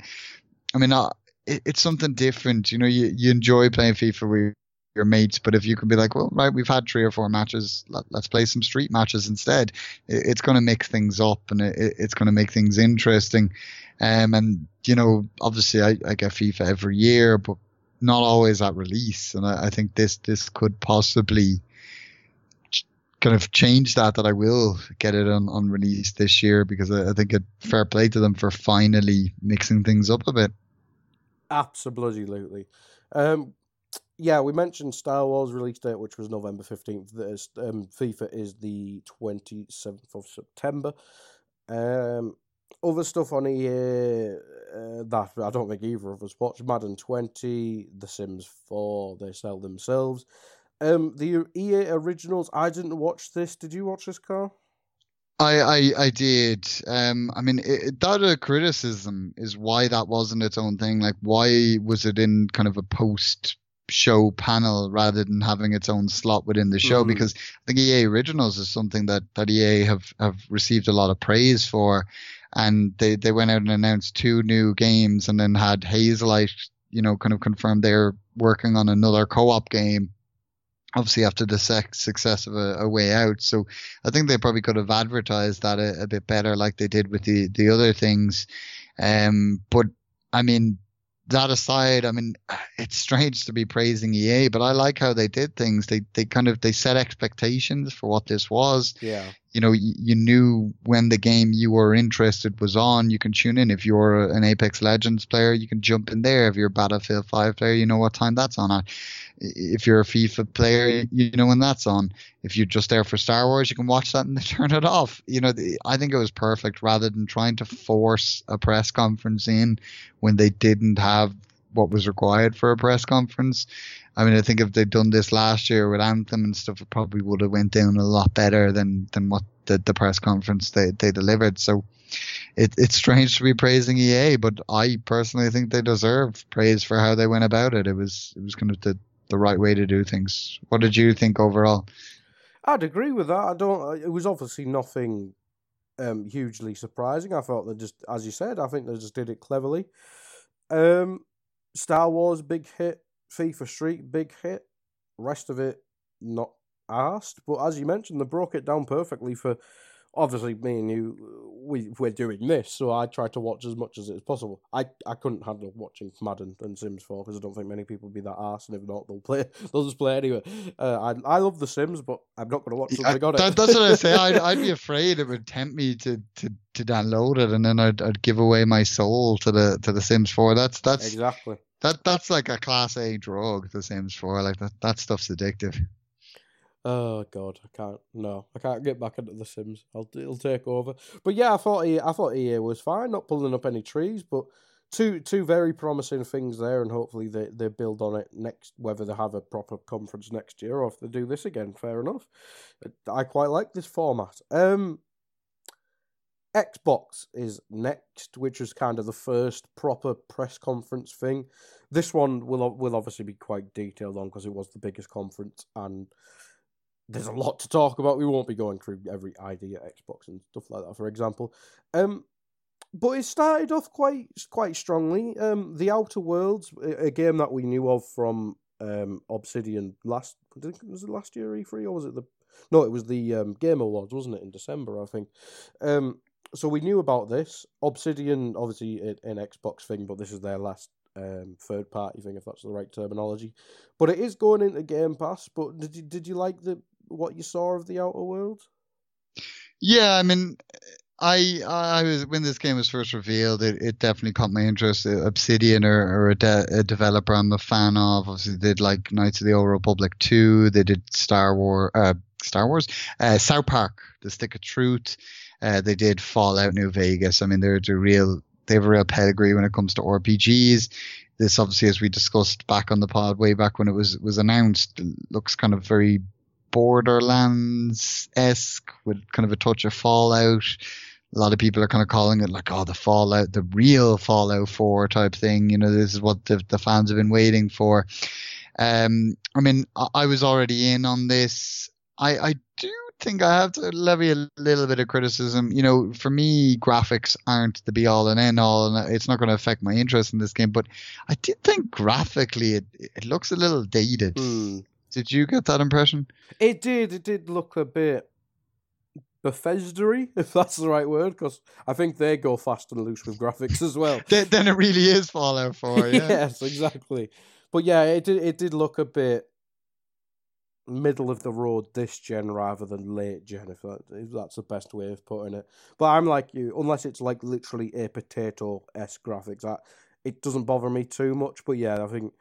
I mean, uh, it, it's something different. You know, you, you enjoy playing FIFA with your mates, but if you can be like, well, right, we've had three or four matches, let, us play some street matches instead. It, it's going to mix things up and it, it's going to make things interesting. Um, and you know, obviously, I, I get FIFA every year, but not always at release. And I, I think this this could possibly kind of change that that I will get it on, on release this year because I, I think it fair play to them for finally mixing things up a bit. Absolutely. Um, yeah, we mentioned Star Wars release date, which was November 15th. Um, FIFA is the 27th of September. Um, other stuff on EA uh, that I don't think either of us watched Madden 20, The Sims 4, they sell themselves. Um, the EA originals, I didn't watch this. Did you watch this, Carl? I, I, I did. Um, I mean, it, that a criticism is why that wasn't its own thing. Like, why was it in kind of a post show panel rather than having its own slot within the show? Mm. Because I think EA Originals is something that, that EA have, have received a lot of praise for. And they, they went out and announced two new games and then had Hazelight, you know, kind of confirmed they're working on another co-op game obviously after the success of a, a, way out. So I think they probably could have advertised that a, a, bit better, like they did with the the other things. Um, but I mean, that aside, I mean, it's strange to be praising EA, but I like how they did things. They they kind of they set expectations for what this was. Yeah. You know, you, you knew when the game you were interested was on. You can tune in. If you're an Apex Legends player, you can jump in there. If you're a Battlefield 5 player, you know what time that's on at if you're a FIFA player, you know when that's on. If you're just there for Star Wars, you can watch that and turn it off. You know, the, I think it was perfect rather than trying to force a press conference in when they didn't have what was required for a press conference. I mean, I think if they'd done this last year with Anthem and stuff, it probably would have went down a lot better than than what the, the press conference they, they delivered. So it, it's strange to be praising EA, but I personally think they deserve praise for how they went about it. It was it was kind of the the right way to do things. What did you think overall? I'd agree with that. I don't. It was obviously nothing um, hugely surprising. I thought they just, as you said, I think they just did it cleverly. Um, Star Wars big hit, FIFA Street big hit. Rest of it not asked, but as you mentioned, they broke it down perfectly for obviously me and you we we're doing this, so I try to watch as much as it is possible. I, I couldn't handle watching Madden and Sims 4 because I don't think many people would be that arse, and if not, they'll play. They'll just play anyway. Uh, I I love The Sims, but I'm not going to watch something on it. That's what I say. I'd, I'd be afraid it would tempt me to, to, to download it, and then I'd, I'd give away my soul to the to the Sims 4. That's that's exactly that that's like a class A drug. The Sims 4, like that that stuff's addictive. Oh God, I can't. No, I can't get back into The Sims. I'll it'll take over. But yeah, I thought EA, I thought EA was fine, not pulling up any trees, but two two very promising things there, and hopefully they, they build on it next. Whether they have a proper conference next year or if they do this again, fair enough. I quite like this format. Um, Xbox is next, which is kind of the first proper press conference thing. This one will will obviously be quite detailed on because it was the biggest conference and there's a lot to talk about. We won't be going through every idea Xbox and stuff like that, for example. Um, but it started off quite quite strongly. Um, the Outer Worlds, a game that we knew of from um, Obsidian last was it last year E3 or was it the no it was the um, Game Awards wasn't it in December I think. Um, so we knew about this Obsidian obviously an Xbox thing, but this is their last um, third party thing if that's the right terminology. But it is going into Game Pass. But did you did you like the what you saw of the Outer world? Yeah, I mean, I I was when this game was first revealed, it, it definitely caught my interest. Uh, Obsidian or, a, de, a, developer I'm a fan of. Obviously, they did like Knights of the Old Republic two. They did Star Wars, uh, Star Wars, uh, South Park, The Stick of Truth. Uh, they did Fallout New Vegas. I mean, they're, a real they have a real pedigree when it comes to RPGs this obviously, as we discussed back on the pod way back when it was was announced, looks kind of very Borderlands esque with kind of a touch of Fallout. A lot of people are kind of calling it like, oh, the Fallout, the real Fallout 4 type thing. You know, this is what the, the fans have been waiting for. Um, I mean, I, I was already in on this. I, I do think I have to levy a little bit of criticism. You know, for me, graphics aren't the be all and end all, and it's not going to affect my interest in this game. But I did think graphically it, it looks a little dated. Mm. Did you get that impression? It did. It did look a bit Bethesda if that's the right word, because I think they go fast and loose with graphics as well. then, it really is Fallout 4. Yeah. yes, exactly. But yeah, it did. It did look a bit middle of the road this gen rather than late gen, if, that, if that's the best way of putting it. But I'm like you, unless it's like literally a potato s graphics, that it doesn't bother me too much. But yeah, I think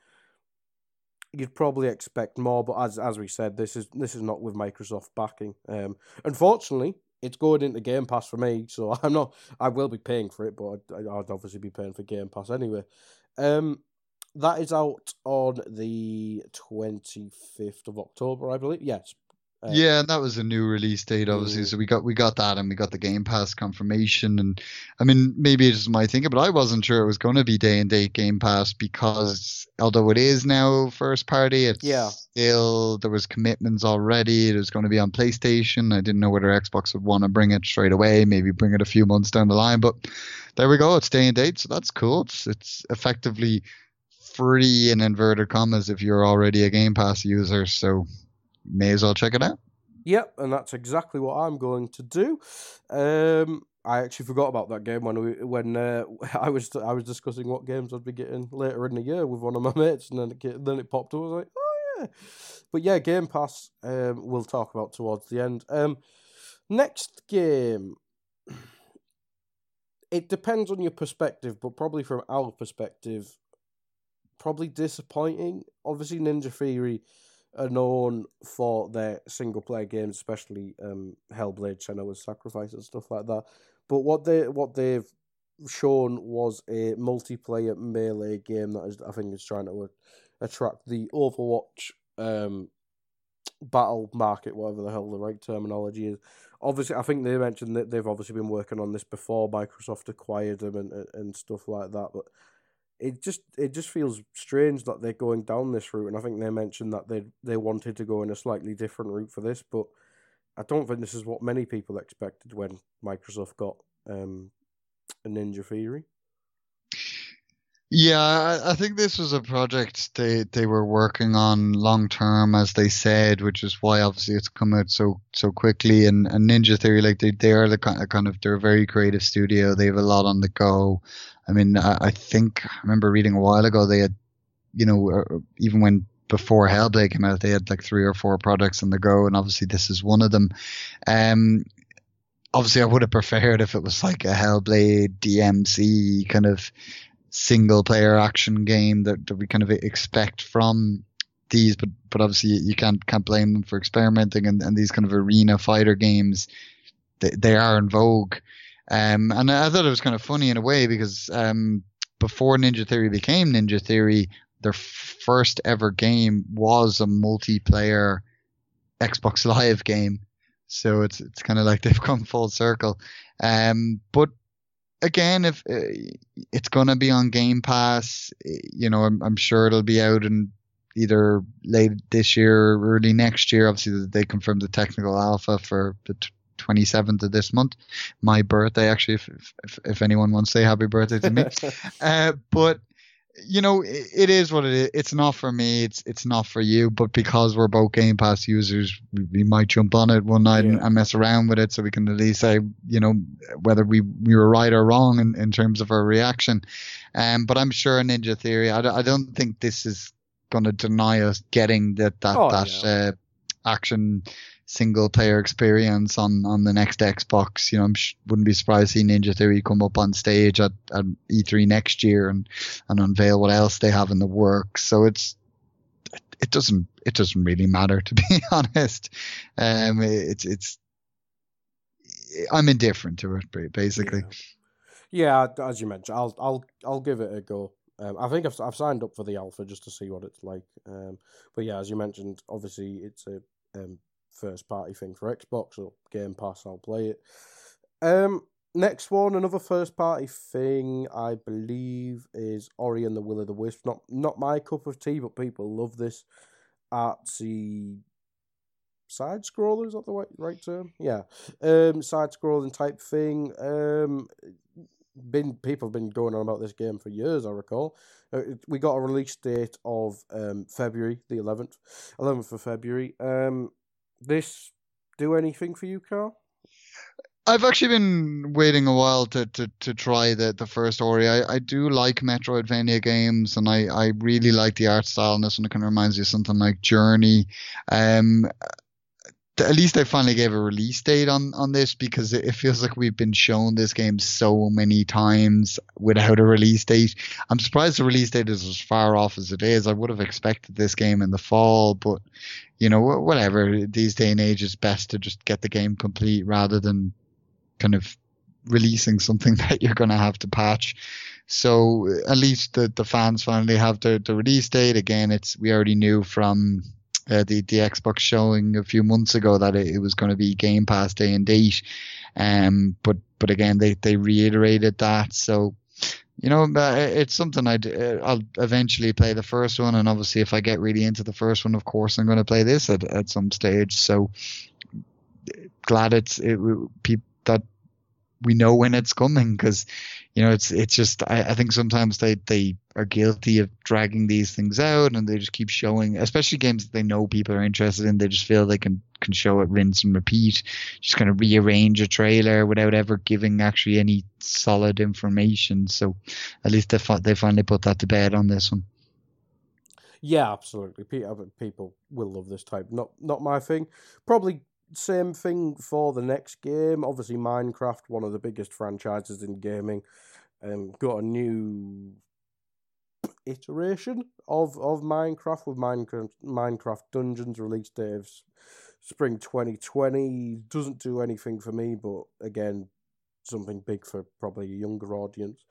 you'd probably expect more. But as as we said, this is this is not with Microsoft backing. Um, unfortunately, it's going into Game Pass for me, so I'm not. I will be paying for it, but I'd, I'd obviously be paying for Game Pass anyway. Um, that is out on the 25th of October, I believe. Yes. Uh, yeah, and that was a new release date, obviously. So we got we got that, and we got the Game Pass confirmation. And I mean, maybe it's my thinking, but I wasn't sure it was going to be day and date Game Pass because although it is now first party, it's yeah. still there was commitments already. It was going to be on PlayStation. I didn't know whether Xbox would want to bring it straight away, maybe bring it a few months down the line. But there we go, it's day and date, so that's cool. It's it's effectively free in inverted commas if you're already a Game Pass user. So may as well check it out. Yep, and that's exactly what I'm going to do. Um, I actually forgot about that game when we when uh, I was I was discussing what games I'd be getting later in the year with one of my mates, and then it, then it popped up. I was like, oh yeah, but yeah, Game Pass. Um, we'll talk about towards the end. Um, next game. It depends on your perspective, but probably from our perspective, probably disappointing. Obviously, Ninja Theory are known for their single player games, especially um, Hellblade, Senua's Sacrifice, and stuff like that. But what they what they've shown was a multiplayer melee game that is, I think, is trying to attract the Overwatch um, battle market, whatever the hell the right terminology is. Obviously, I think they mentioned that they've obviously been working on this before Microsoft acquired them and and stuff like that, but it just it just feels strange that they're going down this route, and I think they mentioned that they they wanted to go in a slightly different route for this, but I don't think this is what many people expected when Microsoft got um, a Ninja Theory. Yeah, I think this was a project they, they were working on long term, as they said, which is why obviously it's come out so so quickly. And, and Ninja Theory, like they they are the kind of, kind of they're a very creative studio. They have a lot on the go. I mean, I, I think I remember reading a while ago they had, you know, uh, even when before Hellblade came out, they had like three or four products on the go, and obviously this is one of them. Um, obviously I would have preferred if it was like a Hellblade DMC kind of single player action game that, that we kind of expect from these, but but obviously you can't can't blame them for experimenting and, and these kind of arena fighter games. They, they are in vogue. Um, and I thought it was kind of funny in a way because um, before Ninja Theory became Ninja Theory, their first ever game was a multiplayer Xbox Live game. So it's it's kind of like they've come full circle. Um, but again, if uh, it's gonna be on Game Pass, you know, I'm, I'm sure it'll be out in either late this year or early next year. Obviously, they confirmed the technical alpha for the 27th of this month, my birthday actually. If if, if anyone wants to say happy birthday to me, uh, but you know, it, it is what it is. It's not for me. It's it's not for you. But because we're both Game Pass users, we, we might jump on it one night yeah. and, and, mess around with it, so we can at least say, you know, whether we we were right or wrong in, in terms of our reaction. Um, but I'm sure Ninja Theory. I, I don't think this is going to deny us getting that that oh, that yeah. uh, action single player experience on, on the next Xbox. You know, I sh- wouldn't be surprised to see Ninja Theory come up on stage at, at E3 next year and, and unveil what else they have in the works. So it's, it doesn't, it doesn't really matter to be honest. Um, it's, it's, I'm indifferent to it basically. Yeah. yeah as you mentioned, I'll, I'll, I'll give it a go. Um, I think I've I've signed up for the alpha just to see what it's like. Um, but yeah, as you mentioned, obviously it's a um, first party thing for Xbox, so Game Pass, I'll play it. Um, next one, another first party thing, I believe, is Ori and the Will of the Wisp. Not not my cup of tea, but people love this artsy side scroller. Is that the right, right term? Yeah, um, side scrolling type thing. Um, been people have been going on about this game for years. I recall. Uh, we got a release date of um, February the eleventh, eleventh of February. Um, this do anything for you, Carl? I've actually been waiting a while to, to, to try the, the first Ori. I, I do like Metroidvania games, and I, I really like the art style and this one. It kind of reminds you of something like Journey. Um, at least they finally gave a release date on, on this because it feels like we've been shown this game so many times without a release date. I'm surprised the release date is as far off as it is. I would have expected this game in the fall, but you know, whatever. These day and age, it's best to just get the game complete rather than kind of releasing something that you're going to have to patch. So at least the, the fans finally have the, the release date. Again, it's we already knew from uh, the the Xbox showing a few months ago that it, it was going to be Game Pass day and date. Um, but but again, they they reiterated that. So you know, it's something I'd uh, I'll eventually play the first one, and obviously, if I get really into the first one, of course, I'm going to play this at at some stage. So glad it's it, that we know when it's coming because you know it's it's just I, I think sometimes they they are guilty of dragging these things out and they just keep showing especially games that they know people are interested in they just feel they can can show it rinse and repeat just kind of rearrange a trailer without ever giving actually any solid information. So at least they, they finally put that to bed on this one. Yeah absolutely. Uh, people will love this type. Not not my thing. Probably same thing for the next game. Obviously, Minecraft, one of the biggest franchises in gaming, um, got a new iteration of, of Minecraft with Minecraft Minecraft Dungeons release date of spring 2020. Doesn't do anything for me, but again, something big for probably a younger audience.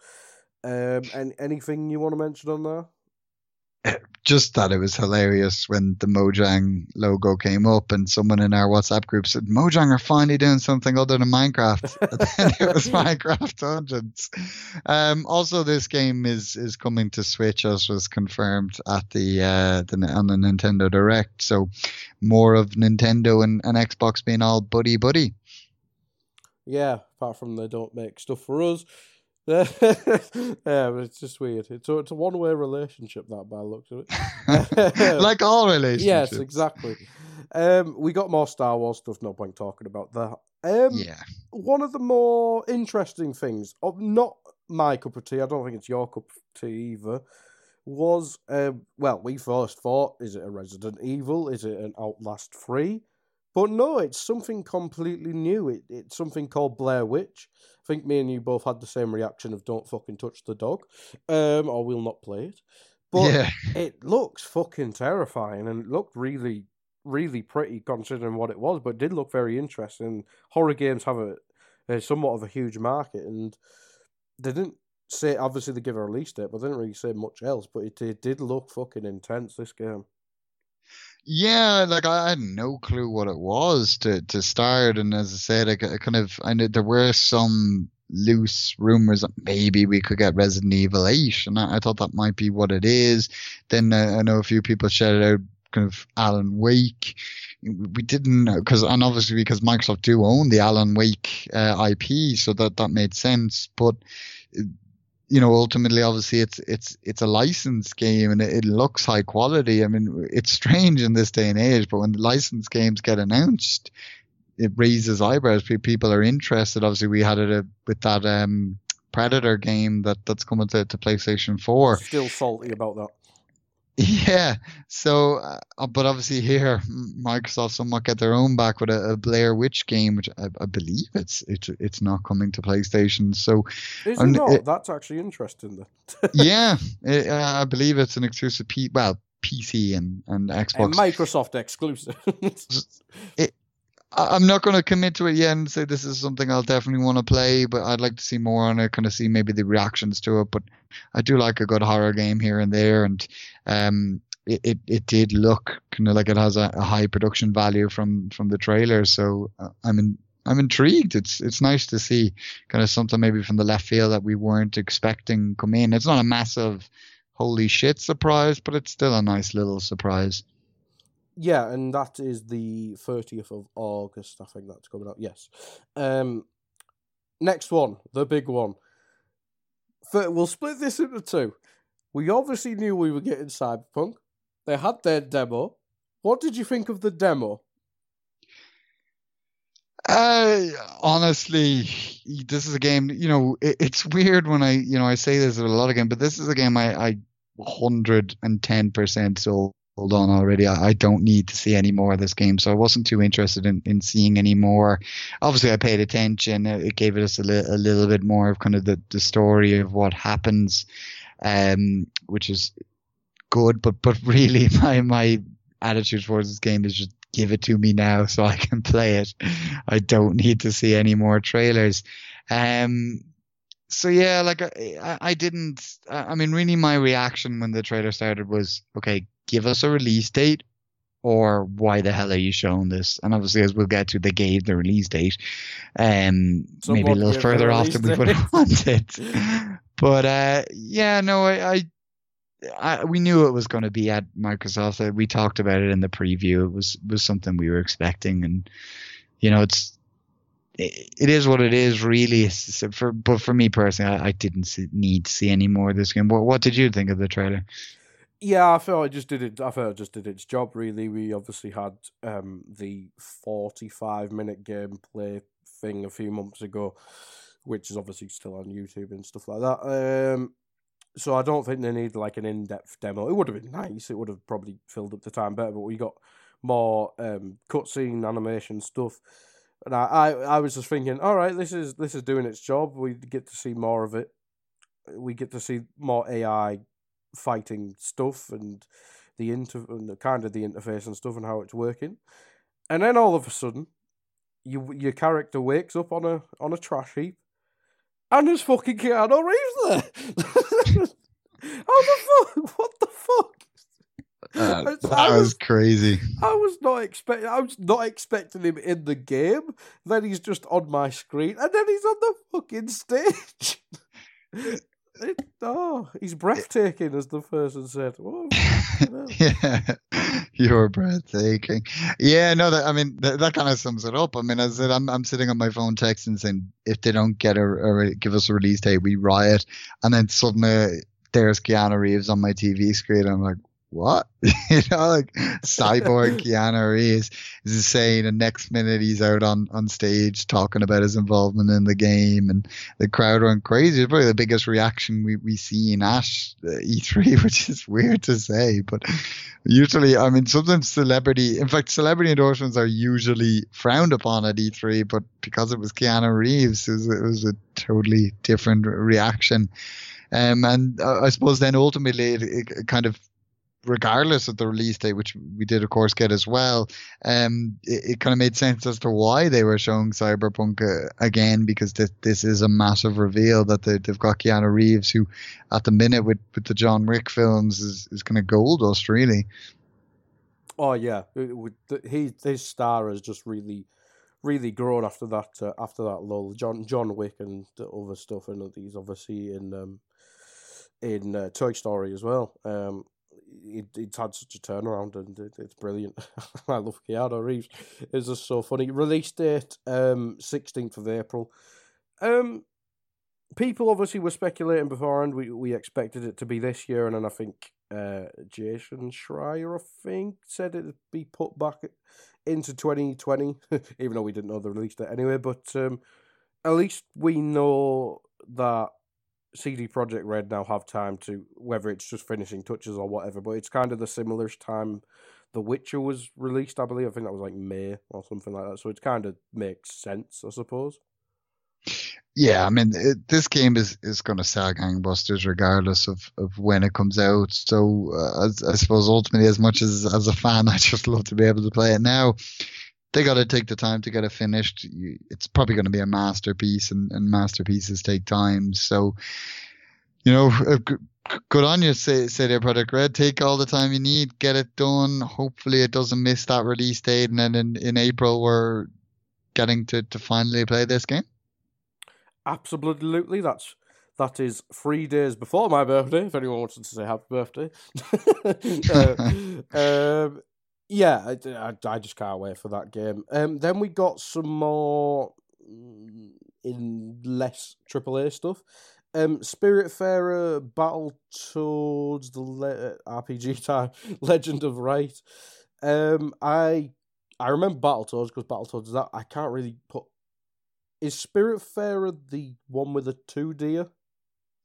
Um, and anything you want to mention on there? Just thought it was hilarious when the Mojang logo came up and someone in our WhatsApp group said, Mojang are finally doing something other than Minecraft. and it was Minecraft Dungeons. Um, also, this game is, is coming to Switch, as was confirmed at the, uh, the on the Nintendo Direct. So more of Nintendo and, and Xbox being all buddy buddy. Yeah, apart from they don't make stuff for us. yeah, but it's just weird. It's a, it's a one way relationship that by looks of it. like all relationships. Yes, exactly. Um, we got more Star Wars stuff. No point talking about that. Um, yeah. One of the more interesting things, of not my cup of tea. I don't think it's your cup of tea either. Was um, well, we first thought, is it a Resident Evil? Is it an Outlast Three? But no, it's something completely new. It, it's something called Blair Witch. I think me and you both had the same reaction of "Don't fucking touch the dog," um, or "We'll not play it." But yeah. it looks fucking terrifying, and it looked really, really pretty considering what it was. But it did look very interesting. Horror games have a, a somewhat of a huge market, and they didn't say obviously they give a release date, but they didn't really say much else. But it, it did look fucking intense. This game. Yeah, like I had no clue what it was to to start, and as I said, I, I kind of I knew there were some loose rumors that maybe we could get Resident Evil 8, and I, I thought that might be what it is. Then uh, I know a few people shouted out kind of Alan Wake. We didn't know because, and obviously because Microsoft do own the Alan Wake uh, IP, so that that made sense. But you know, ultimately, obviously, it's it's it's a licensed game and it, it, looks high quality. I mean, it's strange in this day and age, but when licensed games get announced, it raises eyebrows. People are interested. Obviously, we had it uh, with that um, Predator game that that's coming to, to PlayStation Four. Still salty about that. Yeah. So, uh, but obviously here, Microsoft somewhat get their own back with a, a Blair Witch game, which I, I, believe it's it's it's not coming to PlayStation. So, is it not? It, That's actually interesting. yeah, it, uh, I believe it's an exclusive P. Well, PC and and Xbox. Microsoft exclusive. it, I'm not going to commit to it yet and say this is something I'll definitely want to play, but I'd like to see more on it, kind of see maybe the reactions to it. But I do like a good horror game here and there, and um, it, it, it did look kind of like it has a, a, high production value from from the trailer. So uh, I'm in, I'm intrigued. It's it's nice to see kind of something maybe from the left field that we weren't expecting come in. It's not a massive holy shit surprise, but it's still a nice little surprise. Yeah, and that is the 30th of August. I think that's coming out. Yes. Um, next one, the big one. We'll split this into two. We obviously knew we were getting Cyberpunk. They had their demo. What did you think of the demo? Uh, honestly, this is a game. You know, it, it's weird when I, you know, I say this a lot of games, but this is a game I, I, hundred and ten percent sold on already. I, I, don't need to see any more of this game, so I wasn't too interested in, in seeing any more. Obviously, I paid attention. It gave us a, li- a little bit more of kind of the, the story of what happens, um, which is good. But but really, my my attitude towards this game is just give it to me now so I can play it. I don't need to see any more trailers. Um, so yeah, like I, I didn't. I mean, really, my reaction when the trailer started was, okay, give us a release date, or why the hell are you showing this? And obviously, as we'll get to, they gave the release date, um, maybe a little further off than we would have wanted. but uh, yeah, no, I, I I, we knew it was going to be at Microsoft. We talked about it in the preview. It was was something we were expecting, and you know, it's it, it is what it is. Really, for but for me personally, I, I didn't see, need to see any more of this game. What what did you think of the trailer? Yeah, I felt I just did it. I felt it just did its job. Really, we obviously had um, the forty-five minute gameplay thing a few months ago, which is obviously still on YouTube and stuff like that. Um, so I don't think they need like an in-depth demo. It would have been nice. It would have probably filled up the time better. But we got more um, cutscene animation stuff, and I, I, I was just thinking, all right, this is this is doing its job. We get to see more of it. We get to see more AI fighting stuff and the inter and the kind of the interface and stuff and how it's working. And then all of a sudden, you your character wakes up on a on a trash heap and there's fucking Keanu Reeves there. How the fuck? What the fuck? Uh, that was, was, crazy. I was not expecting. I was not expecting him in the game. Then he's just on my screen, and then he's on the fucking stage. It, oh, he's breathtaking, as the person said. Yeah, you're breathtaking. Yeah, no, that I mean that, that kind of sums it up. I mean, as I said, I'm I'm sitting on my phone texting saying if they don't get a, a give us a release date, we riot, and then suddenly there's Keanu Reeves on my TV screen. I'm like, what? you know, like cyborg Keanu Reeves is saying and next minute he's out on, on stage talking about his involvement in the game and the crowd went crazy. It's probably the biggest reaction we, we see in Ash uh, E3, which is weird to say, but usually, I mean, sometimes celebrity, in fact, celebrity endorsements are usually frowned upon at E3, but because it was Keanu Reeves, it was, it was a totally different reaction. Um, and uh, I suppose then ultimately it, it kind of regardless of the release date, which we did, of course, get as well, um, it, it kind of made sense as to why they were showing Cyberpunk uh, again because this, this is a massive reveal that they, have got Keanu Reeves, who at the minute with, with the John Wick films is, is kind of gold dust, really. Oh yeah, he his star has just really, really grown after that uh, after that lull. John John Wick and the other stuff, and he's obviously in um, in uh, Toy Story as well. Um, it, it's had such a turnaround and it, it's brilliant. I love Keanu Reeves. It's just so funny. Release date um sixteenth of April. Um, people obviously were speculating beforehand. We we expected it to be this year, and then I think uh Jason Schreier, I think, said it'd be put back into twenty twenty, even though we didn't know the release date anyway. But um, at least we know that CD Projekt Red now have time to whether it's just finishing touches or whatever, but it's kind of the similar time The Witcher was released, I believe. I think that was like May or something like that. So it kind of makes sense, I suppose. Yeah, I mean, it, this game is, is going to sell gangbusters regardless of, of when it comes out. So uh, I suppose ultimately, as much as as a fan, I just love to be able to play it now. They got to take the time to get it finished. It's probably going to be a masterpiece, and, and masterpieces take time. So, you know, uh, good on you, say, CD Projekt Red. Take all the time you need, get it done. Hopefully, it doesn't miss that release date, and then in, in April we're getting to, to finally play this game. Absolutely, that's that is three days before my birthday. If anyone wants to say happy birthday, uh, um, yeah, I, I, I, just can't wait for that game. Um, then we got some more mm, in less AAA stuff. Um, Spiritfarer, Battletoads, the le- RPG time, Legend of Wright. Um, I I remember Battletoads because Battletoads is that I can't really put. Is Spiritfarer the one with the two deer?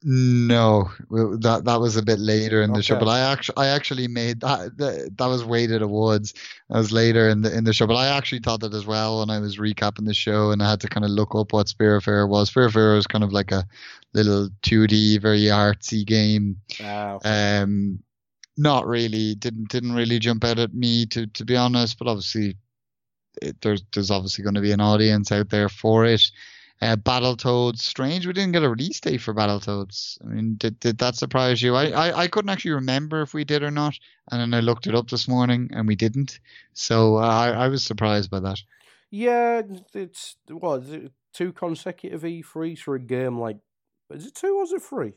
No, that that was a bit later in the okay. show, but I actually I actually made that, that that was Way to the Woods. That was later in the in the show, but I actually thought that as well when I was recapping the show, and I had to kind of look up what Spiritfarer was. Spiritfarer was kind of like a little 2D, very artsy game. Ah, okay. Um, not really didn't didn't really jump out at me to to be honest, but obviously it, there's there's obviously going to be an audience out there for it. Uh, Battletoads, strange we didn't get a release date for Battletoads. I mean, did, did that surprise you? I, I, I couldn't actually remember if we did or not, and then I looked it up this morning and we didn't. So uh, I, I was surprised by that. Yeah, it's what two consecutive E3s for a game like. Is it two or is it three?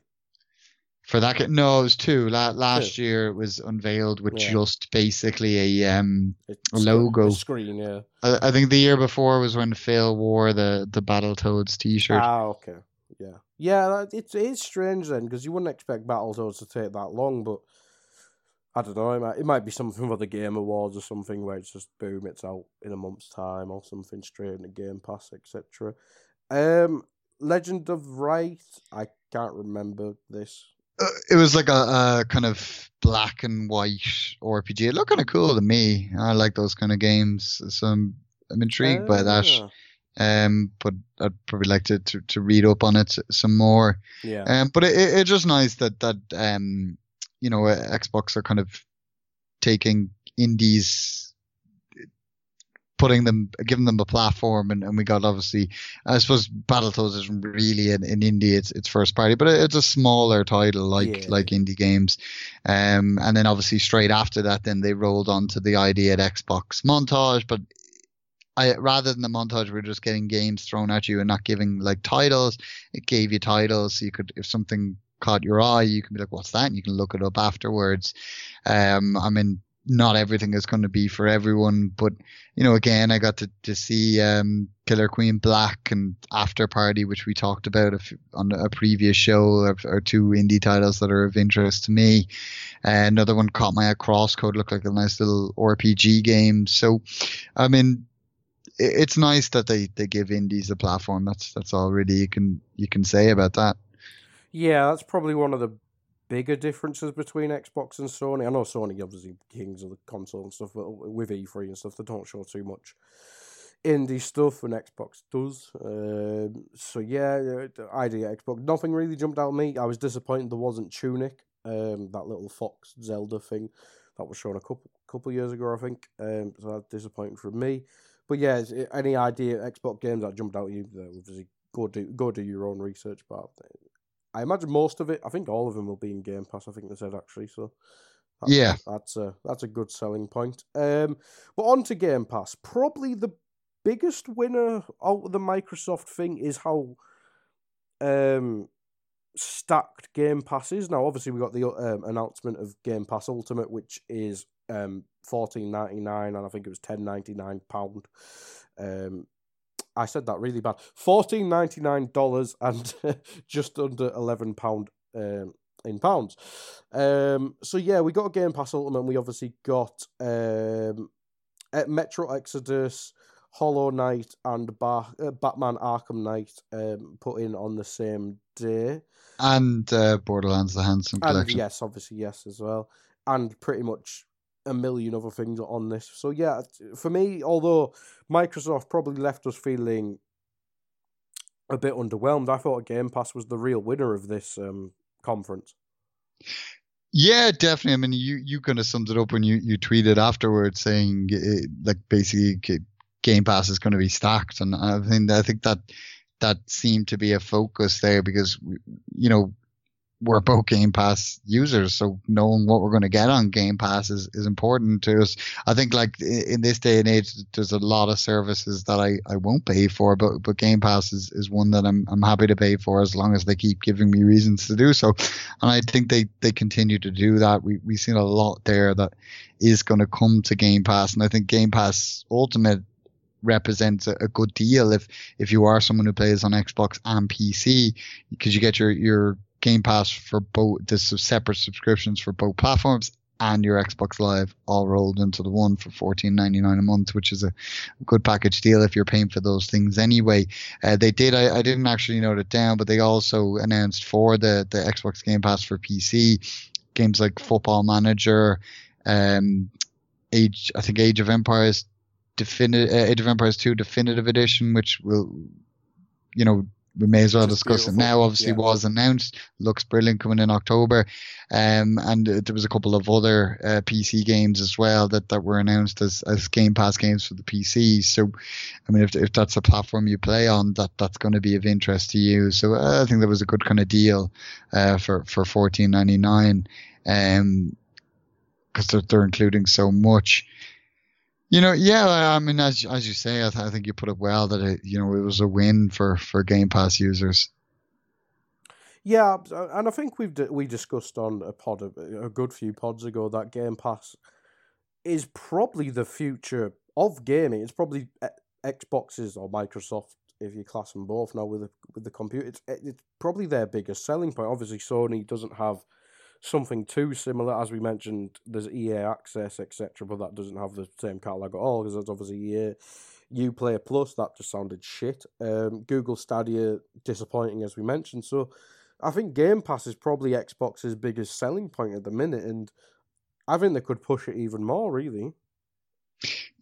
For that. No, it was two. La- last two. year it was unveiled with yeah. just basically a um a logo screen. Yeah, I, I, think the year before was when Phil wore the the Battletoads T-shirt. Ah, okay, yeah, yeah. It's it's strange then because you wouldn't expect Battletoads to take that long, but. I don't know. It might, it might be something for the Game Awards or something where it's just boom, it's out in a month's time or something straight in the Game Pass, etc. Um, Legend of Wright. I can't remember this. Uh, it was like a, a, kind of black and white RPG. It looked kind of cool to me. I like those kind of games, so I'm, I'm intrigued uh, by that. Ah. Um, but I'd probably like to, to, to read up on it some more. Yeah. Um, but it, it, it's just nice that that um, you know, Xbox are kind of taking indies putting them, giving them a platform, and, and we got obviously, I suppose Battletoads isn't really in, in indie, it's it's first party, but it's a smaller title like yeah. like indie games, um, and then obviously straight after that, then they rolled onto the ID at Xbox montage, but. I, rather than the montage, we're just getting games thrown at you and not giving like titles. It gave you titles, so you could, if something caught your eye, you can be like, "What's that?" and you can look it up afterwards. Um, I mean, not everything is going to be for everyone, but you know, again, I got to, to see um, Killer Queen Black and Afterparty, which we talked about on a previous show, are, two indie titles that are of interest to me. Uh, another one caught my eye, Crosscode, looked like a nice little RPG game. So, I mean, it's nice that they, they give indies a platform. That's that's all really you can you can say about that. Yeah, that's probably one of the bigger differences between Xbox and Sony. I know Sony obviously kings of the console and stuff, but with E3 and stuff, they don't show too much indie stuff, and Xbox does. Um, so yeah, idea Xbox. Nothing really jumped out at me. I was disappointed there wasn't Tunic, um, that little Fox Zelda thing that was shown a couple couple years ago, I think. Um, so that's disappointing for me. But yeah, any idea Xbox games that jumped out at you? Obviously, go do go do your own research. But I imagine most of it. I think all of them will be in Game Pass. I think they said actually. So that's, yeah, that's a that's a good selling point. Um, but on to Game Pass. Probably the biggest winner out of the Microsoft thing is how um stacked Game Pass is. Now, obviously, we got the um, announcement of Game Pass Ultimate, which is um fourteen ninety nine, and I think it was ten ninety nine pound. Um, I said that really bad. Fourteen ninety nine dollars and just under eleven pound um, in pounds. Um, so yeah, we got a Game Pass Ultimate. We obviously got um, Metro Exodus, Hollow Knight, and ba- uh, Batman Arkham Knight um, put in on the same day. And uh, Borderlands: The Handsome Collection. And yes, obviously yes as well. And pretty much a million other things on this. So yeah, for me, although Microsoft probably left us feeling a bit underwhelmed, I thought Game Pass was the real winner of this um, conference. Yeah, definitely. I mean, you you kind of summed it up when you you tweeted afterwards saying like basically Game Pass is going to be stacked, and I think I think that that seemed to be a focus there because you know we're both Game Pass users, so knowing what we're going to get on Game Pass is, is important to us. I think like in this day and age, there's a lot of services that I, I won't pay for, but but Game Pass is, is one that I'm I'm happy to pay for as long as they keep giving me reasons to do so. And I think they, they continue to do that. We we've seen a lot there that is going to come to Game Pass, and I think Game Pass Ultimate represents a, good deal if if you are someone who plays on Xbox and PC because you get your your Game Pass for both the separate subscriptions for both platforms and your Xbox Live all rolled into the one for fourteen ninety nine a month, which is a good package deal if you're paying for those things anyway. Uh, they did, I, I, didn't actually note it down, but they also announced for the, the Xbox Game Pass for PC games like Football Manager, um, Age, I think Age of Empires, Definitive, uh, Age of Empires 2 Definitive Edition, which will, you know, we may as well discuss beautiful. it now. Obviously, yeah. was announced. Looks brilliant coming in October. Um, and there was a couple of other uh, PC games as well that, that were announced as, as Game Pass games for the PC. So, I mean, if, if that's a platform you play on, that that's going to be of interest to you. So, uh, I think that was a good kind of deal uh, for for fourteen ninety nine. Um, because they're, they're including so much. You know, yeah, I mean, as as you say, I, th- I think you put it well that it, you know, it was a win for for Game Pass users. Yeah, and I think we've we discussed on a pod a good few pods ago that Game Pass is probably the future of gaming. It's probably eh, Xboxes or Microsoft, if you class them both now with the with the computer. It's eh, it's probably their biggest selling point. Obviously, Sony doesn't have something too similar. As we mentioned, there's EA Access, etc., but that doesn't have the same catalog at all because that's obviously EA Uplay Plus. That just sounded shit. Um, Google Stadia disappointing as we mentioned. So I think Game Pass is probably Xbox's biggest selling point at the minute, and I think they could push it even more. Really.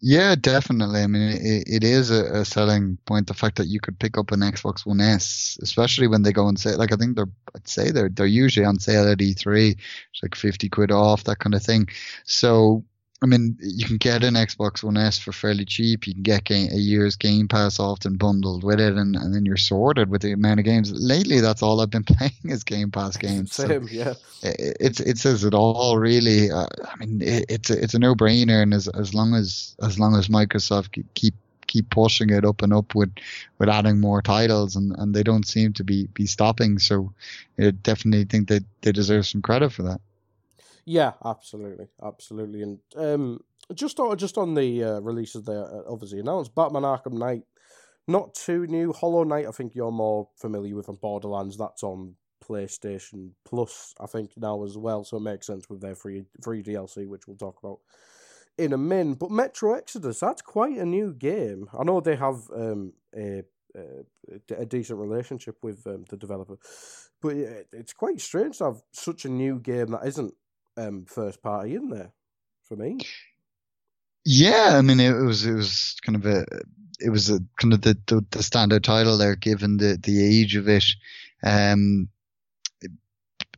Yeah, definitely. I mean, it, it is a, a, selling point. The fact that you could pick up an Xbox One S, especially when they go and say, like, I think they're, I'd say they're, they're usually on sale at E3. It's like 50 quid off, that kind of thing. So I mean, you can get an Xbox One S for fairly cheap. You can get game, a year's Game Pass often bundled with it, and, and then you're sorted with the amount of games. Lately, that's all I've been playing is Game Pass games. Same, so yeah. It, it's it says it all, really. Uh, I mean, it, it's a, it's a no brainer, and as as long as as long as Microsoft keep keep pushing it up and up with with adding more titles, and, and they don't seem to be be stopping. So, I definitely think that they deserve some credit for that. Yeah, absolutely, absolutely, and um, just on just on the uh, releases they obviously announced, Batman Arkham Knight, not too new. Hollow Knight, I think you're more familiar with, and Borderlands, that's on PlayStation Plus, I think now as well, so it makes sense with their free free DLC, which we'll talk about in a min. But Metro Exodus, that's quite a new game. I know they have um, a, a, a decent relationship with um, the developer, but it's quite strange to have such a new game that isn't um, first party in there for me. Yeah, I mean it was it was kind of a it was a kind of the the, the standard title there given the the age of it. Um, it,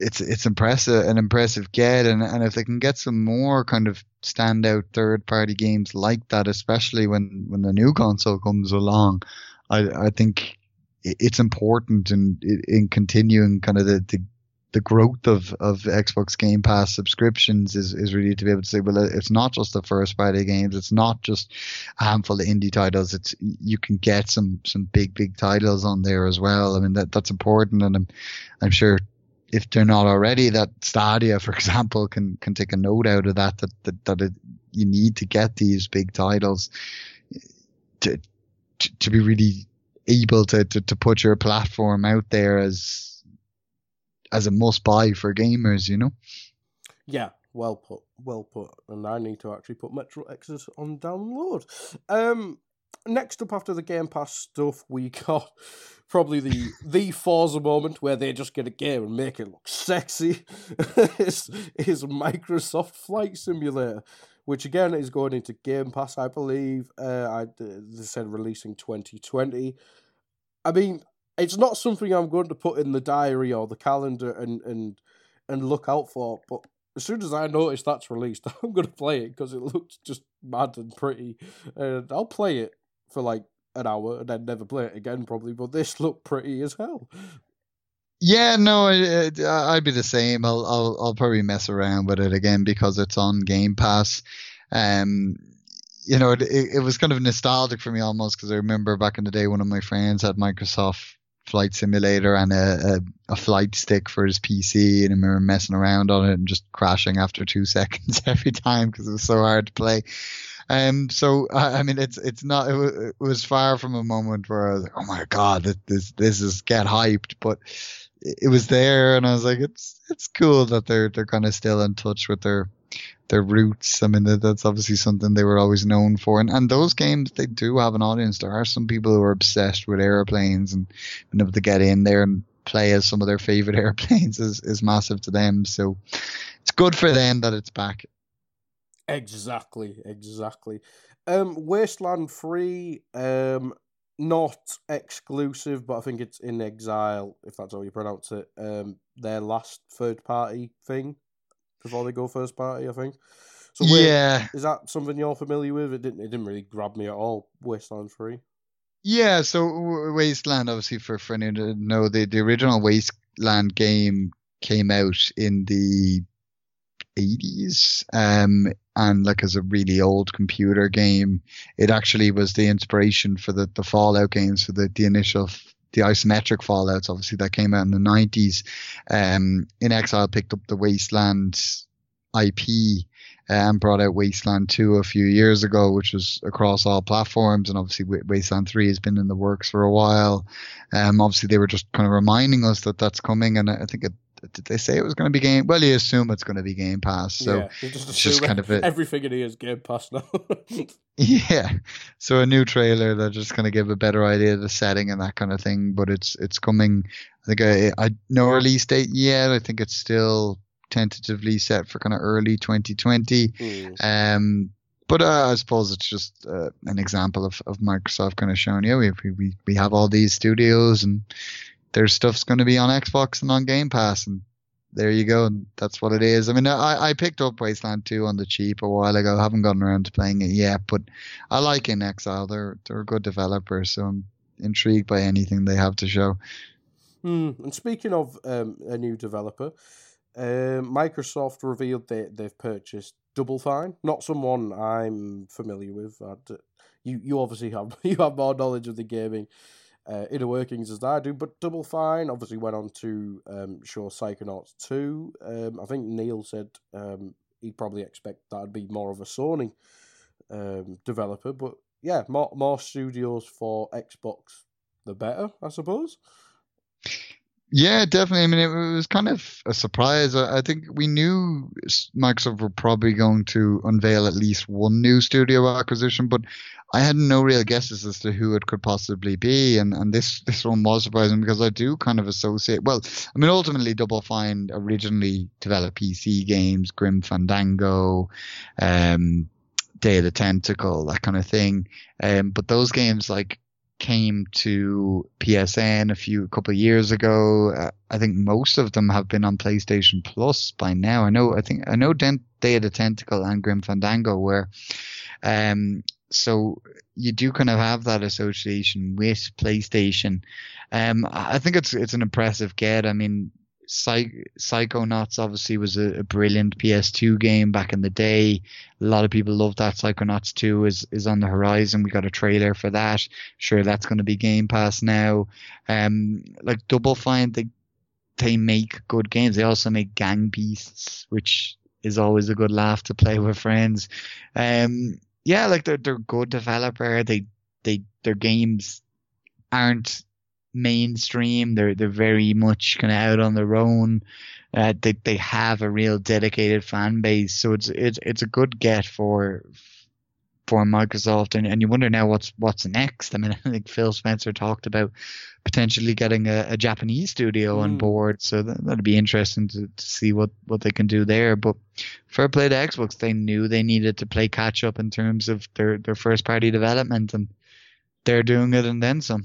it's it's impressive an impressive get and and if they can get some more kind of standout third party games like that, especially when when the new console comes along, I I think it's important in in continuing kind of the, the the growth of, of Xbox Game Pass subscriptions is, is really to be able to say, well, it's not just the first party games. It's not just a handful of indie titles. It's, you can get some, some big, big titles on there as well. I mean, that, that's important. And I'm, I'm sure if they're not already that Stadia, for example, can, can take a note out of that, that, that, that it, you need to get these big titles eh, to, to, to be really able to, to, to put your platform out there as, as a must buy for gamers, you know? Yeah, well put, well put. And I need to actually put Metro Exodus on download. Um, next up after the Game Pass stuff, we got probably the the Forza moment where they just get a game and make it look sexy. is is Microsoft Flight Simulator, which again is going into Game Pass, I believe. Uh, I they said releasing twenty twenty. I mean, it's not something I'm going to put in the diary or the calendar and and and look out for. But as soon as I notice that's released, I'm going to play it because it looks just mad and pretty, and I'll play it. for like an hour and then never play it again, probably. But this looked pretty as hell. Yeah, no, I, I'd be the same. I'll, I'll, I'll probably mess around with it again because it's on Game Pass. Um, you know, it, it was kind of nostalgic for me almost because I remember back in the day, one of my friends had Microsoft Flight Simulator and a, a, a, flight stick for his PC, and I remember messing around on it and just crashing after two seconds every time because it was so hard to play. Um, so I, I mean, it's it's not it was, it was, far from a moment where I was like, oh my god, this this is get hyped, but it was there, and I was like, it's it's cool that they're they're kind of still in touch with their their roots. I mean, that, that's obviously something they were always known for. And and those games, they do have an audience. There are some people who are obsessed with airplanes and able to get in there and play as some of their favorite airplanes is, is massive to them. So it's good for them that it's back. Exactly, exactly. Um, Wasteland 3, um, not exclusive, but I think it's inXile, if that's how you pronounce it. Um, their last third party thing before they go first party, I think. So wait, yeah, is that something you're familiar with? It didn't. It didn't really grab me at all. Wasteland Three. Yeah, so Wasteland, obviously, for for anyone to know, the the original Wasteland game came out in the 80s um and like as a really old computer game it actually was the inspiration for the the fallout games for the the initial the isometric fallouts, obviously that came out in the 90s. Um, inXile picked up the Wasteland IP and brought out Wasteland 2 a few years ago, which was across all platforms. And obviously, Wasteland 3 has been in the works for a while. Um, obviously, they were just kind of reminding us that that's coming. And I think it, did they say it was going to be game? Well, you assume it's going to be Game Pass, so yeah, just it's just kind of a, everything in here is Game Pass now. yeah, so a new trailer that just going to give a better idea of the setting and that kind of thing. But it's it's coming. I think I, I no release date yet. I think it's still tentatively set for kind of early 2020. Mm. Um, but uh, I suppose it's just uh, an example of, of Microsoft kind of showing you we, we we have all these studios and their stuff's going to be on Xbox and on Game Pass, and there you go. And that's what it is. I mean, I, I picked up Wasteland 2 on the cheap a while ago. I haven't gotten around to playing it yet, but I like inXile. They're they're a good developer, so I'm intrigued by anything they have to show. Hmm. And speaking of um, a new developer, uh, Microsoft revealed they they've purchased Double Fine, not someone I'm familiar with. I'd, you you obviously have you have more knowledge of the gaming uh, inner workings as I do. But Double Fine obviously went on to um, show Psychonauts 2. Um, I think Neil said um, he'd probably expect that'd be more of a Sony um, developer. But yeah, more, more studios for Xbox, the better, I suppose. Yeah, definitely. I mean, it was kind of a surprise. I think we knew Microsoft were probably going to unveil at least one new studio acquisition, but I had no real guesses as to who it could possibly be. And, and this, this one was surprising because I do kind of associate, well, I mean, ultimately Double Fine originally developed PC games, Grim Fandango, um, Day of the Tentacle, that kind of thing. Um, but those games like came to PSN a few a couple of years ago. Uh, I think most of them have been on PlayStation Plus by now. I know I think I know Day of the Tentacle and Grim Fandango were. Um, so you do kind of have that association with PlayStation. Um, I think it's it's an impressive get. I mean, Psych- Psychonauts obviously was a, a, brilliant PS2 game back in the day. A lot of people love that. Psychonauts 2 is, is on the horizon. We got a trailer for that. Sure, that's going to be Game Pass now. Um, like Double Fine, they, they make good games. They also make Gang Beasts, which is always a good laugh to play with friends. Um, yeah, like they're, they're good developer. They, they, their games aren't mainstream. They're they're very much kind of out on their own. Uh, they they have a real dedicated fan base, so it's it's it's a good get for for Microsoft. And, and you wonder now what's what's next. I mean, I think Phil Spencer talked about potentially getting a, a Japanese studio mm. on board, so that, that'd be interesting to, to see what what they can do there. But fair play to Xbox, they knew they needed to play catch up in terms of their their first party development, and they're doing it and then some.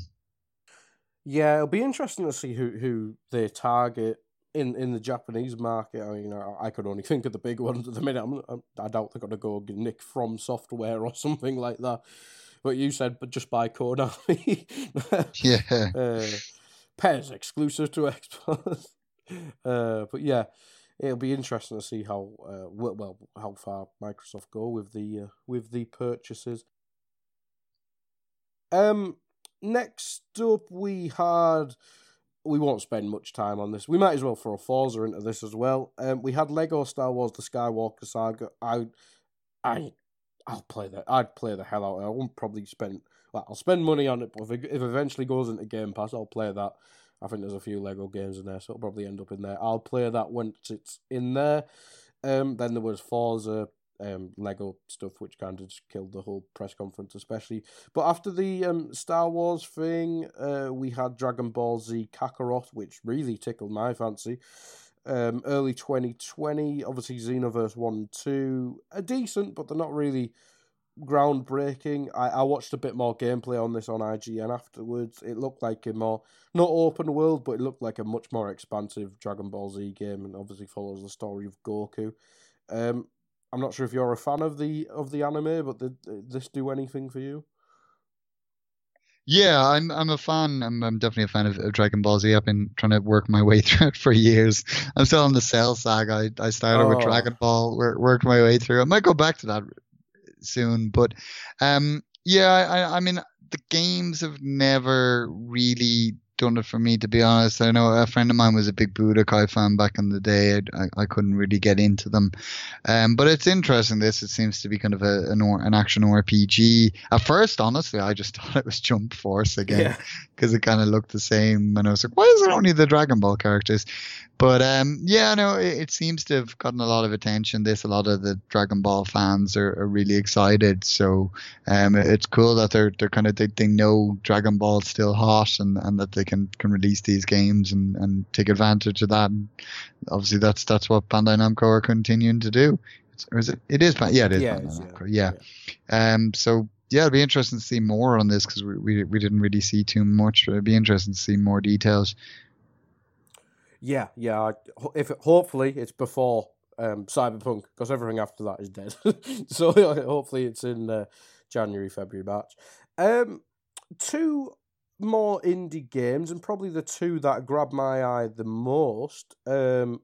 Yeah, it'll be interesting to see who who they target in, in the Japanese market. I mean, I, I could only think of the big ones at the minute. I'm, I'm, I doubt they're going to go Nick FromSoftware or something like that. but you said, but just buy Konami. yeah. Uh, PES exclusive to Xbox. Uh, but yeah, it'll be interesting to see how uh, well how far Microsoft go with the uh, with the purchases. Um, next up we had. We won't spend much time on this. We might as well throw Forza into this as well. Um, we had Lego Star Wars: The Skywalker Saga. I, I, I'll play that. I'd play the hell out. of it. I won't probably spend. Well, I'll spend money on it, but if it, if it eventually goes into Game Pass, I'll play that. I think there's a few Lego games in there, so it'll probably end up in there. I'll play that once it's in there. Um, then there was Forza, um, Lego stuff, which kind of just killed the whole press conference, especially. But after the um, Star Wars thing, uh, we had Dragon Ball Z Kakarot, which really tickled my fancy. Um, early 2020, obviously Xenoverse 1 and 2 are decent, but they're not really groundbreaking. I, I watched a bit more gameplay on this on IGN afterwards. It looked like a more not open world, but it looked like a much more expansive Dragon Ball Z game, and obviously follows the story of Goku. Um, I'm not sure if you're a fan of the of the anime, but did this do anything for you? Yeah, I'm I'm a fan. I'm I'm definitely a fan of, of Dragon Ball Z. I've been trying to work my way through it for years. I'm still on the Cell saga. I, I started oh. with Dragon Ball, work, worked my way through. I might go back to that soon. But um, yeah, I, I mean, the games have never really done it for me, to be honest. I know a friend of mine was a big Budokai fan back in the day. I, I couldn't really get into them. Um, but it's interesting. This, it seems to be kind of a, an, an action RPG. At first, honestly, I just thought it was Jump Force again because yeah. it kind of looked the same. And I was like, why is it only the Dragon Ball characters? But um, yeah, no, it, it, seems to have gotten a lot of attention. This, a lot of the Dragon Ball fans are, are really excited. So um, it's cool that they're they're kind of they, they know Dragon Ball's still hot and, and that they can, can release these games and, and take advantage of that. And obviously, that's that's what Bandai Namco are continuing to do. It's, or is it? It is. Yeah, it is. Yeah, Bandai Namco. Yeah. yeah. Um. So yeah, it'll be interesting to see more on this because we, we we didn't really see too much. It'll be interesting to see more details. Yeah, yeah. If it, hopefully it's before um, Cyberpunk, because everything after that is dead. so hopefully it's in uh, January, February, March. Um, two more indie games, and probably the two that grabbed my eye the most um,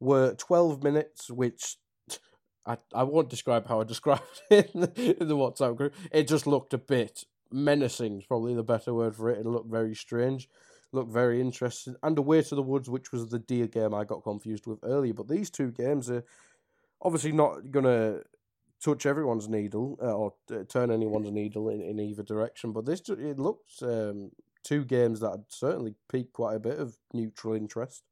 were Twelve Minutes, which I I won't describe how I described it in the, in the WhatsApp group. It just looked a bit menacing. Is probably the better word for it. It looked very strange look very interesting. And Away to the Woods, which was the deer game I got confused with earlier. But these two games are obviously not going to touch everyone's needle uh, or uh, turn anyone's needle in, in either direction. But this it looks um, two games that certainly piqued quite a bit of neutral interest.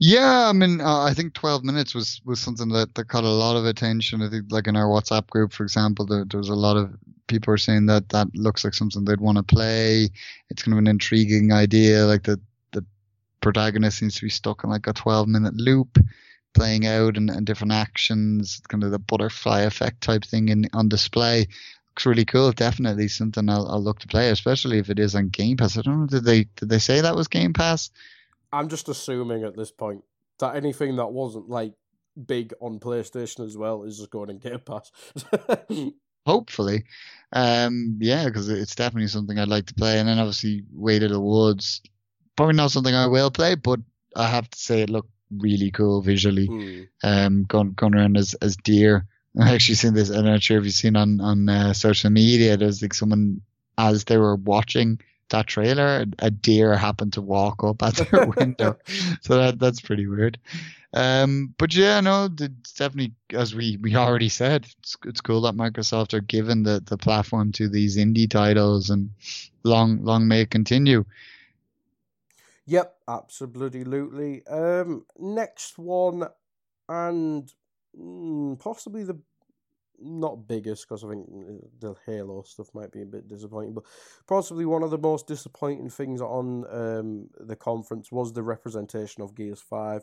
Yeah, I mean, uh, I think 12 minutes was, was something that, that caught a lot of attention. I think, like in our WhatsApp group, for example, there, there was a lot of people are saying that that looks like something they'd want to play. It's kind of an intriguing idea. Like the the protagonist seems to be stuck in like a 12 minute loop, playing out and, and different actions, kind of the butterfly effect type thing in on display. Looks really cool. Definitely something I'll, I'll look to play, especially if it is on Game Pass. I don't know. Did they did they say that was Game Pass? I'm just assuming at this point that anything that wasn't like big on PlayStation as well is just going in Game Pass. Hopefully, um, yeah, because it's definitely something I'd like to play. And then obviously, the Woods, probably not something I will play, but I have to say it looked really cool visually. Mm. Um, going going around as as deer. I actually seen this. I'm not sure if you've seen on on uh, social media. There's like someone as they were watching that trailer, a deer happened to walk up at their window. so that that's pretty weird. Um, but yeah, no, it's definitely as we, we already said, it's, it's cool that Microsoft are giving the, the platform to these indie titles, and long long may it continue. Yep, absolutely. Um, next one, and mm, possibly the not biggest because I think uh, the Halo stuff might be a bit disappointing, but possibly one of the most disappointing things on um, the conference was the representation of Gears 5.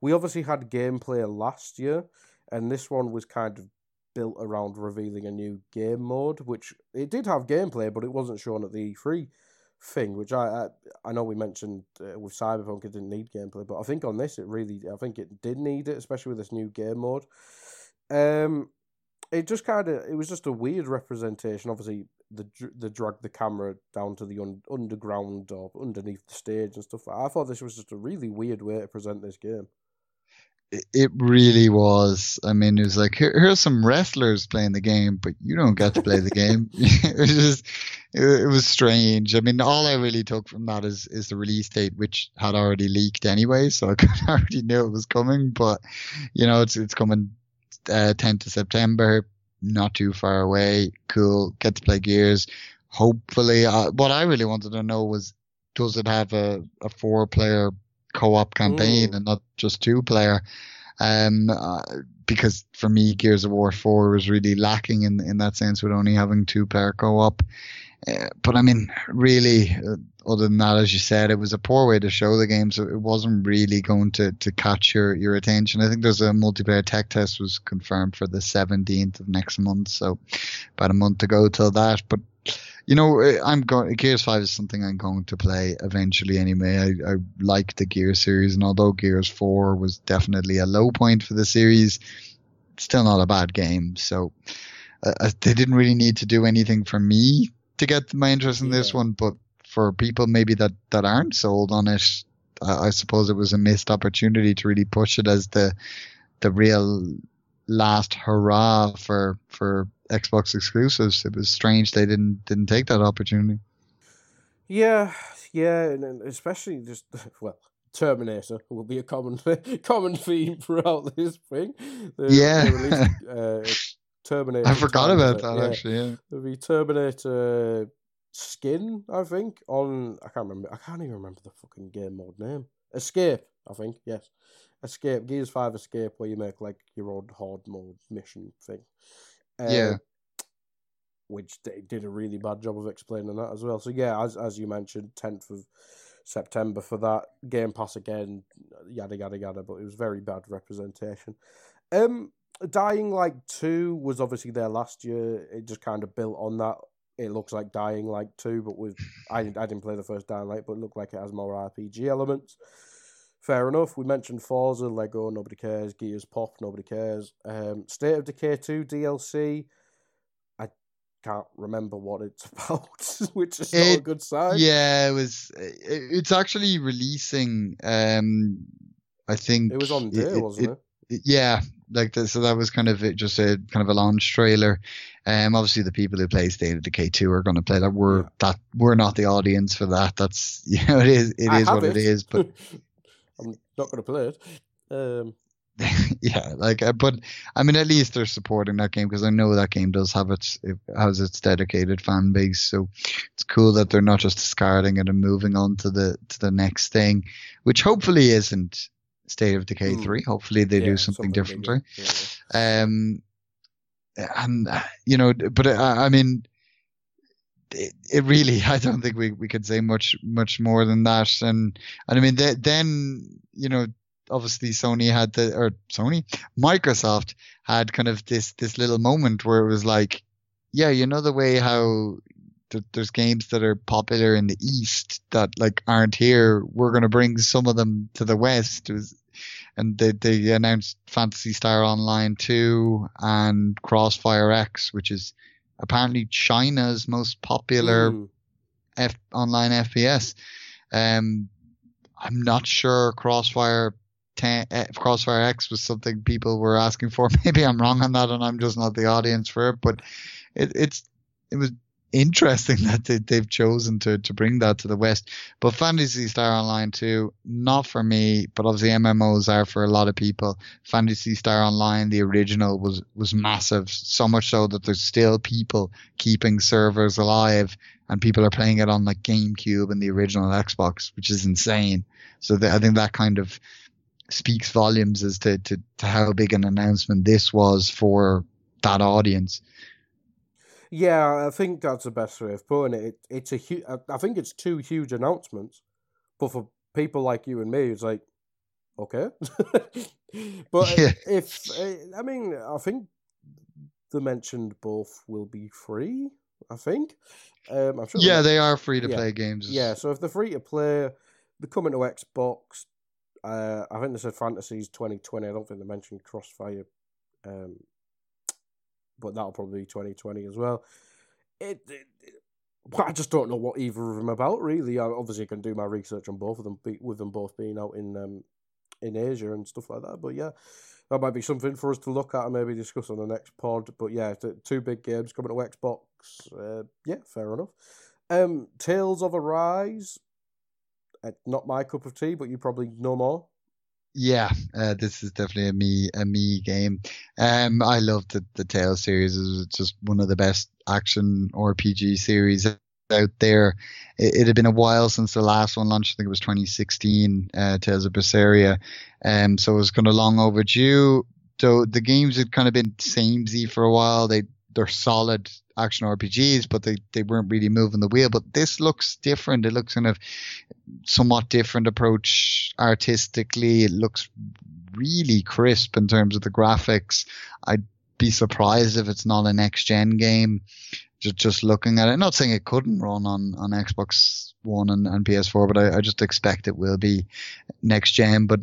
We obviously had gameplay last year, and this one was kind of built around revealing a new game mode, which it did have gameplay, but it wasn't shown at the E3 thing, which I I, I know we mentioned uh, with Cyberpunk it didn't need gameplay, but I think on this it really I think it did need it, especially with this new game mode. Um, it just kind of it was just a weird representation. Obviously, the the drag the camera down to the un, underground or underneath the stage and stuff. I thought this was just a really weird way to present this game. It really was. I mean, it was like here, here's some wrestlers playing the game, but you don't get to play the game. it was just, it, it, was strange. I mean, all I really took from that is is the release date, which had already leaked anyway, so I already knew it was coming. But you know, it's it's coming uh, 10th of September, not too far away. Cool. Get to play Gears. Hopefully, uh, what I really wanted to know was, does it have a, a four player co-op campaign mm. and not just two player? Um, uh, because for me, Gears of War 4 was really lacking in, in that sense with only having two player co-op. Uh, but I mean, really, uh, other than that, as you said, it was a poor way to show the game, so it wasn't really going to, to catch your, your attention. I think there's a multiplayer tech test was confirmed for the 17th of next month, so about a month to go till that. But you know, uh, I'm going. Gears Five is something I'm going to play eventually. Anyway, I, I like the Gears series, and although Gears Four was definitely a low point for the series, still not a bad game. So uh, they didn't really need to do anything for me to get my interest in yeah. this one, but for people maybe that, that aren't sold on it, I, I suppose it was a missed opportunity to really push it as the the real last hurrah for for Xbox exclusives. It was strange they didn't didn't take that opportunity. Yeah, yeah, and especially just well, Terminator will be a common common theme throughout this thing. They, yeah, they released, uh, Terminator. I forgot about that yeah. actually. Yeah, be Terminator skin. I think on I can't remember. I can't even remember the fucking game mode name. Escape. I think yes. Escape. Gears Five Escape, where you make like your own hard mode mission thing. Uh, yeah. Which they did a really bad job of explaining that as well. So yeah, as as you mentioned, tenth of September for that Game Pass again, yada yada yada. But it was very bad representation. Um, Dying Light 2 was obviously there last year. It just kind of built on that. It looks like Dying Light 2, but with I, I didn't play the first Dying Light, but it looked like it has more RPG elements. Fair enough. We mentioned Forza, Lego, nobody cares. Gears Pop, nobody cares. Um, State of Decay 2 DLC. I can't remember what it's about, which is not it, a good sign. Yeah, it was. It's actually releasing. Um, I think it was on day, it, wasn't it? It? Yeah, like the, so that was kind of just a kind of a launch trailer. Um, obviously the people who play State of Decay two are going to play that. We're yeah. that we're not the audience for that. That's you know it is it I is what it. it is. But I'm not going to play it. Um. yeah, like, uh, but I mean, at least they're supporting that game because I know that game does have its it has its dedicated fan base. So it's cool that they're not just discarding it and moving on to the to the next thing, which hopefully isn't State of Decay mm. 3. Hopefully they yeah, do something, something differently. Yeah, yeah. Um, and, uh, you know, but uh, I mean, it, it, really, I don't think we, we could say much, much more than that. And, and I mean, they, then, you know, obviously Sony had the, or Sony, Microsoft had kind of this, this little moment where it was like, yeah, you know, the way how there's games that are popular in the East that like aren't here. We're going to bring some of them to the West. Was, and they, they announced Phantasy Star Online 2 and Crossfire X, which is apparently China's most popular mm. F, online FPS. Um, I'm not sure Crossfire 10, uh, Crossfire X was something people were asking for. Maybe I'm wrong on that, and I'm just not the audience for it. But it, it's it was interesting that they, they've chosen to, to bring that to the West. But Phantasy Star Online 2, not for me, but obviously MMOs are for a lot of people. Phantasy Star Online, the original, was, was massive, so much so that there's still people keeping servers alive and people are playing it on like GameCube and the original Xbox, which is insane. So the, I think that kind of speaks volumes as to, to, to how big an announcement this was for that audience. Yeah, I think that's the best way of putting it. it it's a huge. I think it's two huge announcements, but for people like you and me, it's like, okay. but yeah. if I mean, I think the mentioned both will be free. I think. Um, I'm sure. Yeah, they are free to yeah. play games. Yeah, so if they're free to play, they're coming to Xbox. Uh, I think they said Fantasies 2020. I don't think they mentioned Crossfire um, but that'll probably be 2020 as well. It, it, it I just don't know what either of them about really. I obviously can do my research on both of them, with them both being out in um, in Asia and stuff like that. But yeah, that might be something for us to look at and maybe discuss on the next pod. But yeah, two big games coming to Xbox. Uh, yeah, fair enough. Um, Tales of Arise, uh, not my cup of tea, but you probably know more. Yeah, uh, this is definitely a me a me game. Um, I love the the Tales series. It's just one of the best action RPG series out there. It, it, had been a while since the last one launched. I think it was 2016, uh, Tales of Berseria. Um, so it was kind of long overdue. So the games had kind of been samey for a while. They they're solid action RPGs, but they, they weren't really moving the wheel. But this looks different. It looks kind of somewhat different approach artistically. It looks really crisp in terms of the graphics. I'd be surprised if it's not a next gen game. Just just looking at it, not saying it couldn't run on, on Xbox One and, and PS4, but I, I just expect it will be next gen. But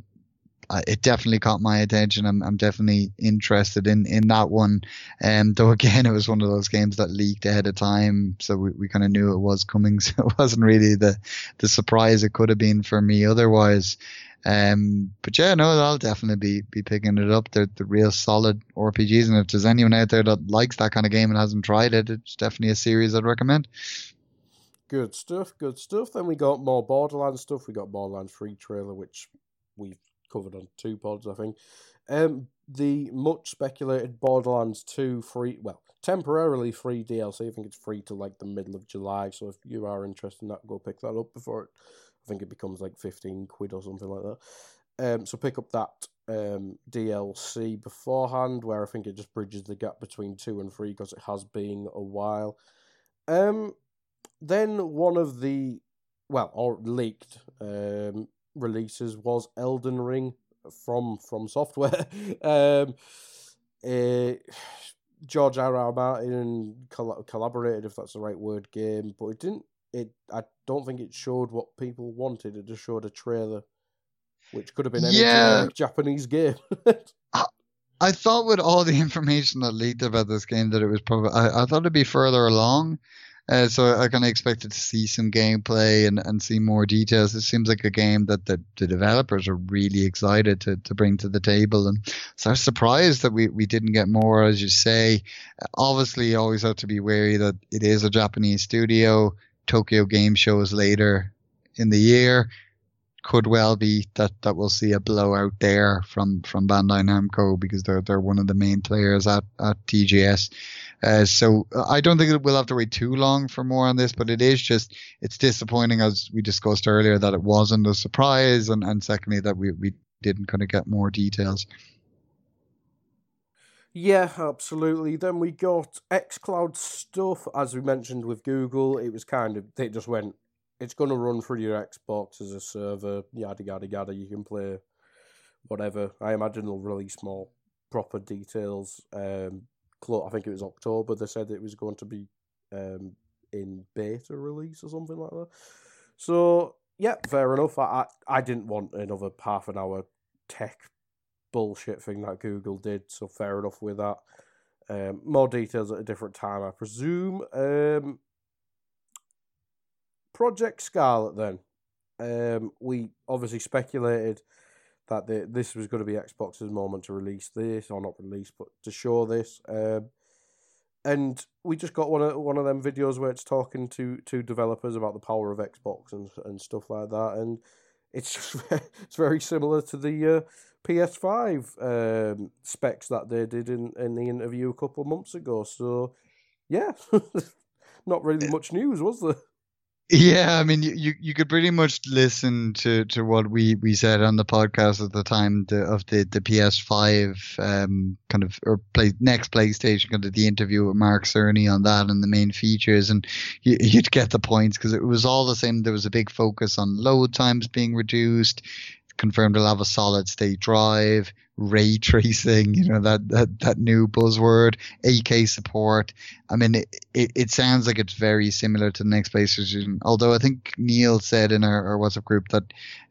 uh, it definitely caught my attention. I'm, I'm definitely interested in, in that one. Um, though again, it was one of those games that leaked ahead of time, so we, we kind of knew it was coming. So it wasn't really the the surprise it could have been for me otherwise. Um, but yeah, no, I'll definitely be be picking it up. They're the real solid RPGs, and if there's anyone out there that likes that kind of game and hasn't tried it, it's definitely a series I'd recommend. Good stuff, good stuff. Then we got more Borderlands stuff. We got Borderlands Free trailer, which we've covered on two pods, I think. Um, the much speculated Borderlands 2 free, well, temporarily free DLC. I think it's free to like the middle of July. So if you are interested in that, go pick that up before it, I think it becomes like 15 quid or something like that. Um, so pick up that um, DLC beforehand, where I think it just bridges the gap between two and three because it has been a while. Um, then one of the, well, or leaked um, releases was Elden Ring from FromSoftware. um, uh, George R. R. Martin coll- collaborated, if that's the right word, game, but it didn't. It I don't think it showed what people wanted. It just showed a trailer, which could have been any yeah. Japanese game. I, I thought with all the information that leaked about this game that it was probably I, I thought it'd be further along. Uh, so I kind of expected to see some gameplay and, and see more details. It seems like a game that the, the developers are really excited to, to bring to the table. And so I was surprised that we, we didn't get more, as you say. Obviously, you always have to be wary that it is a Japanese studio. Tokyo Game Show is later in the year. Could well be that, that we'll see a blowout there from, from Bandai Namco because they're they're one of the main players at, at TGS. Uh, so I don't think we'll have to wait too long for more on this, but it is just it's disappointing as we discussed earlier that it wasn't a surprise, and, and secondly that we we didn't kind of get more details. Yeah, absolutely. Then we got xCloud stuff, as we mentioned with Google. It was kind of they just went, it's going to run through your Xbox as a server, yada yada yada. You can play whatever. I imagine they'll release more proper details um, I think it was October. They said it was going to be um, in beta release or something like that. So yeah, fair enough. I, I, I didn't want another half an hour tech bullshit thing that Google did. So fair enough with that. Um, more details at a different time, I presume. Um, Project Scarlett, then. Um, we obviously speculated that the, this was going to be Xbox's moment to release this, or not release, but to show this. Um, and we just got one of one of them videos where it's talking to to developers about the power of Xbox and and stuff like that, and it's just it's very similar to the uh, PS5 um, specs that they did in in the interview a couple of months ago. So, yeah, not really much news, was there? Yeah, I mean, you, you could pretty much listen to, to what we, we said on the podcast at the time the, of the, the PS5 um, kind of or play next PlayStation kind of the interview with Mark Cerny on that and the main features, and you, would get the points because it was all the same. There was a big focus on load times being reduced, confirmed they'll have a solid state drive, ray tracing, you know, that, that, that new buzzword, 8K support. I mean, it, it, it sounds like it's very similar to the next PlayStation. Although I think Neil said in our, our WhatsApp group that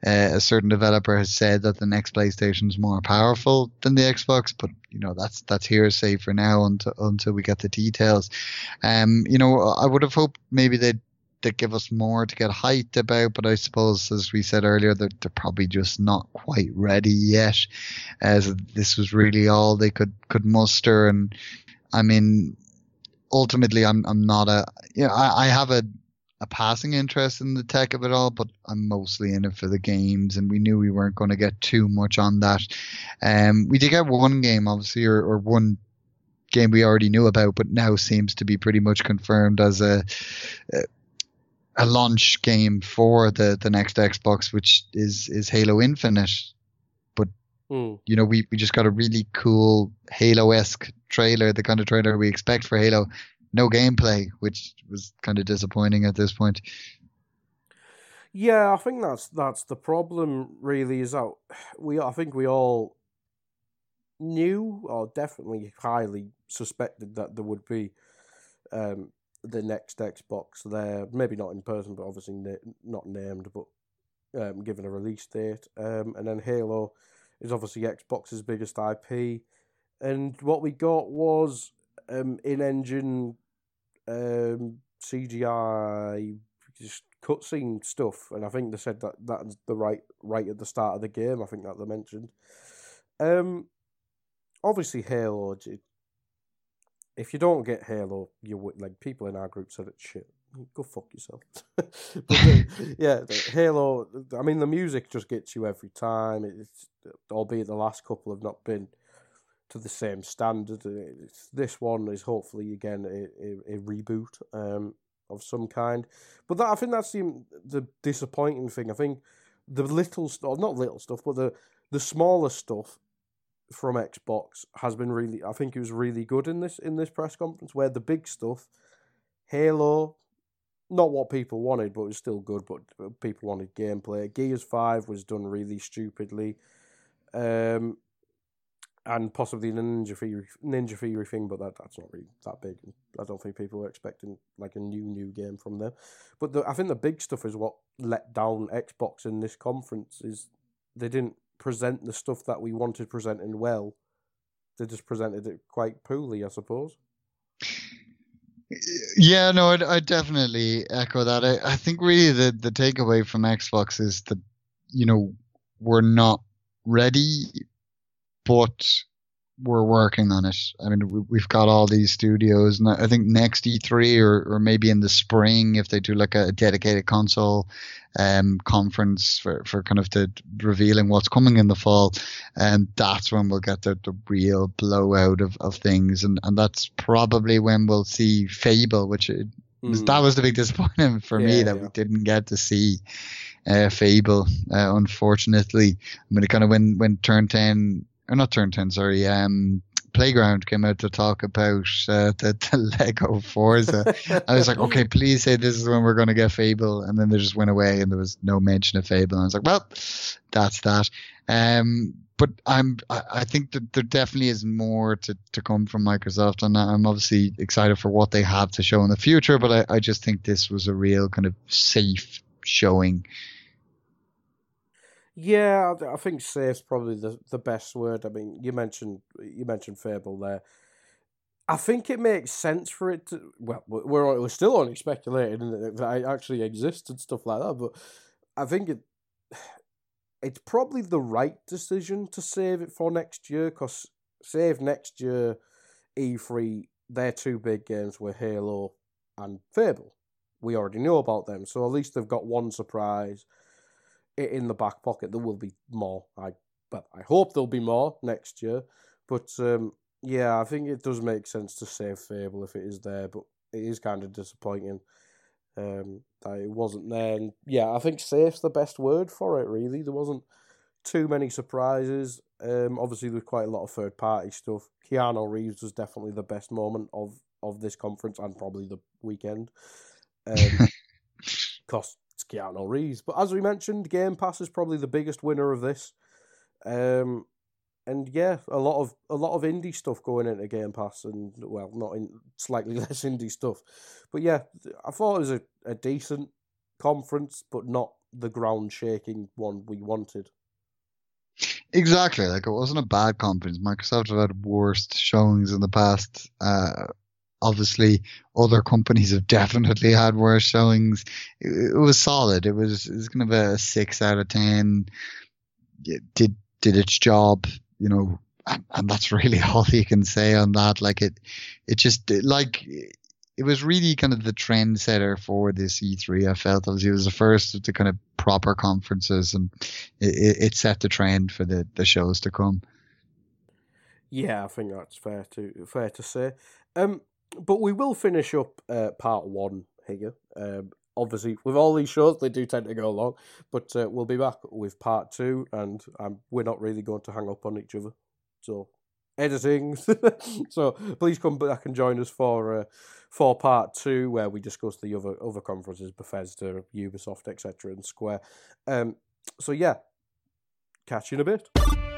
uh, a certain developer has said that the next PlayStation is more powerful than the Xbox, but you know that's that's hearsay for now until until we get the details. Um, you know, I would have hoped maybe they'd that give us more to get hyped about, but I suppose, as we said earlier, they're, they're probably just not quite ready yet. As this was really all they could could muster, and I mean, ultimately, I'm I'm not a you know I, I have a a passing interest in the tech of it all, but I'm mostly in it for the games, and we knew we weren't going to get too much on that. Um, we did get one game, obviously, or, or one game we already knew about, but now seems to be pretty much confirmed as a, a a launch game for the the next Xbox, which is is Halo Infinite. But Mm. you know, we, we just got a really cool Halo esque trailer, the kind of trailer we expect for Halo. No gameplay, which was kind of disappointing at this point. Yeah, I think that's that's the problem. Really, is that we I think we all knew or definitely highly suspected that there would be um, the next Xbox there. Maybe not in person, but obviously na- not named, but um, given a release date. Um, and then Halo is obviously Xbox's biggest IP. And what we got was um, in-engine um, CGI just cutscene stuff, and I think they said that that's the right right at the start of the game. I think that they mentioned. Um, obviously Halo. j- If you don't get Halo, you like people in our group said it's shit. Go fuck yourself. but yeah, Halo. I mean, the music just gets you every time. It's albeit the last couple have not been to the same standard. It's, this one is hopefully again a, a, a reboot um, of some kind. But that, I think that's the the disappointing thing. I think the little stuff, not little stuff, but the the smaller stuff from Xbox has been really. I think it was really good in this in this press conference. Where the big stuff, Halo, not what people wanted, but it was still good. But people wanted gameplay. Gears Five was done really stupidly. Um, and possibly the Ninja Theory, Ninja Theory thing, but that, that's not really that big. I don't think people were expecting like a new new game from them. But the, I think the big stuff is what let down Xbox in this conference is they didn't present the stuff that we wanted presenting well. They just presented it quite poorly, I suppose. Yeah, no, I, I definitely echo that. I, I think really the, the takeaway from Xbox is that, you know, we're not ready, but we're working on it. I mean, we, we've got all these studios, and I think next E3 or, or maybe in the spring, if they do like a dedicated console um, conference for, for kind of the revealing what's coming in the fall, and that's when we'll get the, the real blowout of, of things, and, and that's probably when we'll see Fable, which it, Mm. that was the big disappointment for me that yeah. we didn't get to see uh, Fable, uh, unfortunately. I mean, it kind of when when Turn Ten or not Turn Ten, sorry, um, Playground came out to talk about uh, the, the Lego Forza. I was like, okay, please say this is when we're going to get Fable, and then they just went away, and there was no mention of Fable. And I was like, well, that's that. Um, but I'm, I, I think that there definitely is more to, to come from Microsoft, and I'm obviously excited for what they have to show in the future. But I, I just think this was a real kind of safe showing. Yeah, I- think safe's probably the, the best word. I mean, you mentioned you mentioned Fable there. I think it makes sense for it to. Well, we- we're we're still only speculating that it actually exists and stuff like that, but I think it it's probably the right decision to save it for next year because save next year E3 their two big games were Halo and Fable. We already know about them, so at least they've got one surprise in the back pocket. There will be more. I but I hope there'll be more next year. But um, yeah, I think it does make sense to save Fable if it is there. But it is kind of disappointing um, that it wasn't there. And yeah, I think safe's the best word for it. Really, there wasn't too many surprises. Um, obviously, there's quite a lot of third party stuff. Keanu Reeves was definitely the best moment of of this conference and probably the weekend. Um, Cause it's Keanu Reeves. But as we mentioned, Game Pass is probably the biggest winner of this. Um, and yeah, a lot of a lot of indie stuff going into Game Pass, and well, not in slightly less indie stuff, but yeah, I thought it was a, a decent conference, but not the ground shaking one we wanted. Exactly, like it wasn't a bad conference. Microsoft have had worst showings in the past. Uh, obviously, other companies have definitely had worse showings. It, it was solid. It was it was kind of a six out of ten. It did did its job, you know, and, and that's really all you can say on that. Like it, it just like it was really kind of the trendsetter for this E3. I felt obviously it was the first of the kind of proper conferences, and it, it set the trend for the, the shows to come. Yeah, I think that's fair to fair to say. Um, but we will finish up uh, part one here. Um, obviously, with all these shows, they do tend to go long, but uh, we'll be back with part two, and um, we're not really going to hang up on each other. So editing. so please come back and join us for uh, for part two, where we discuss the other other conferences, Bethesda, Ubisoft, etc., and Square. Um, so yeah, catch you in a bit.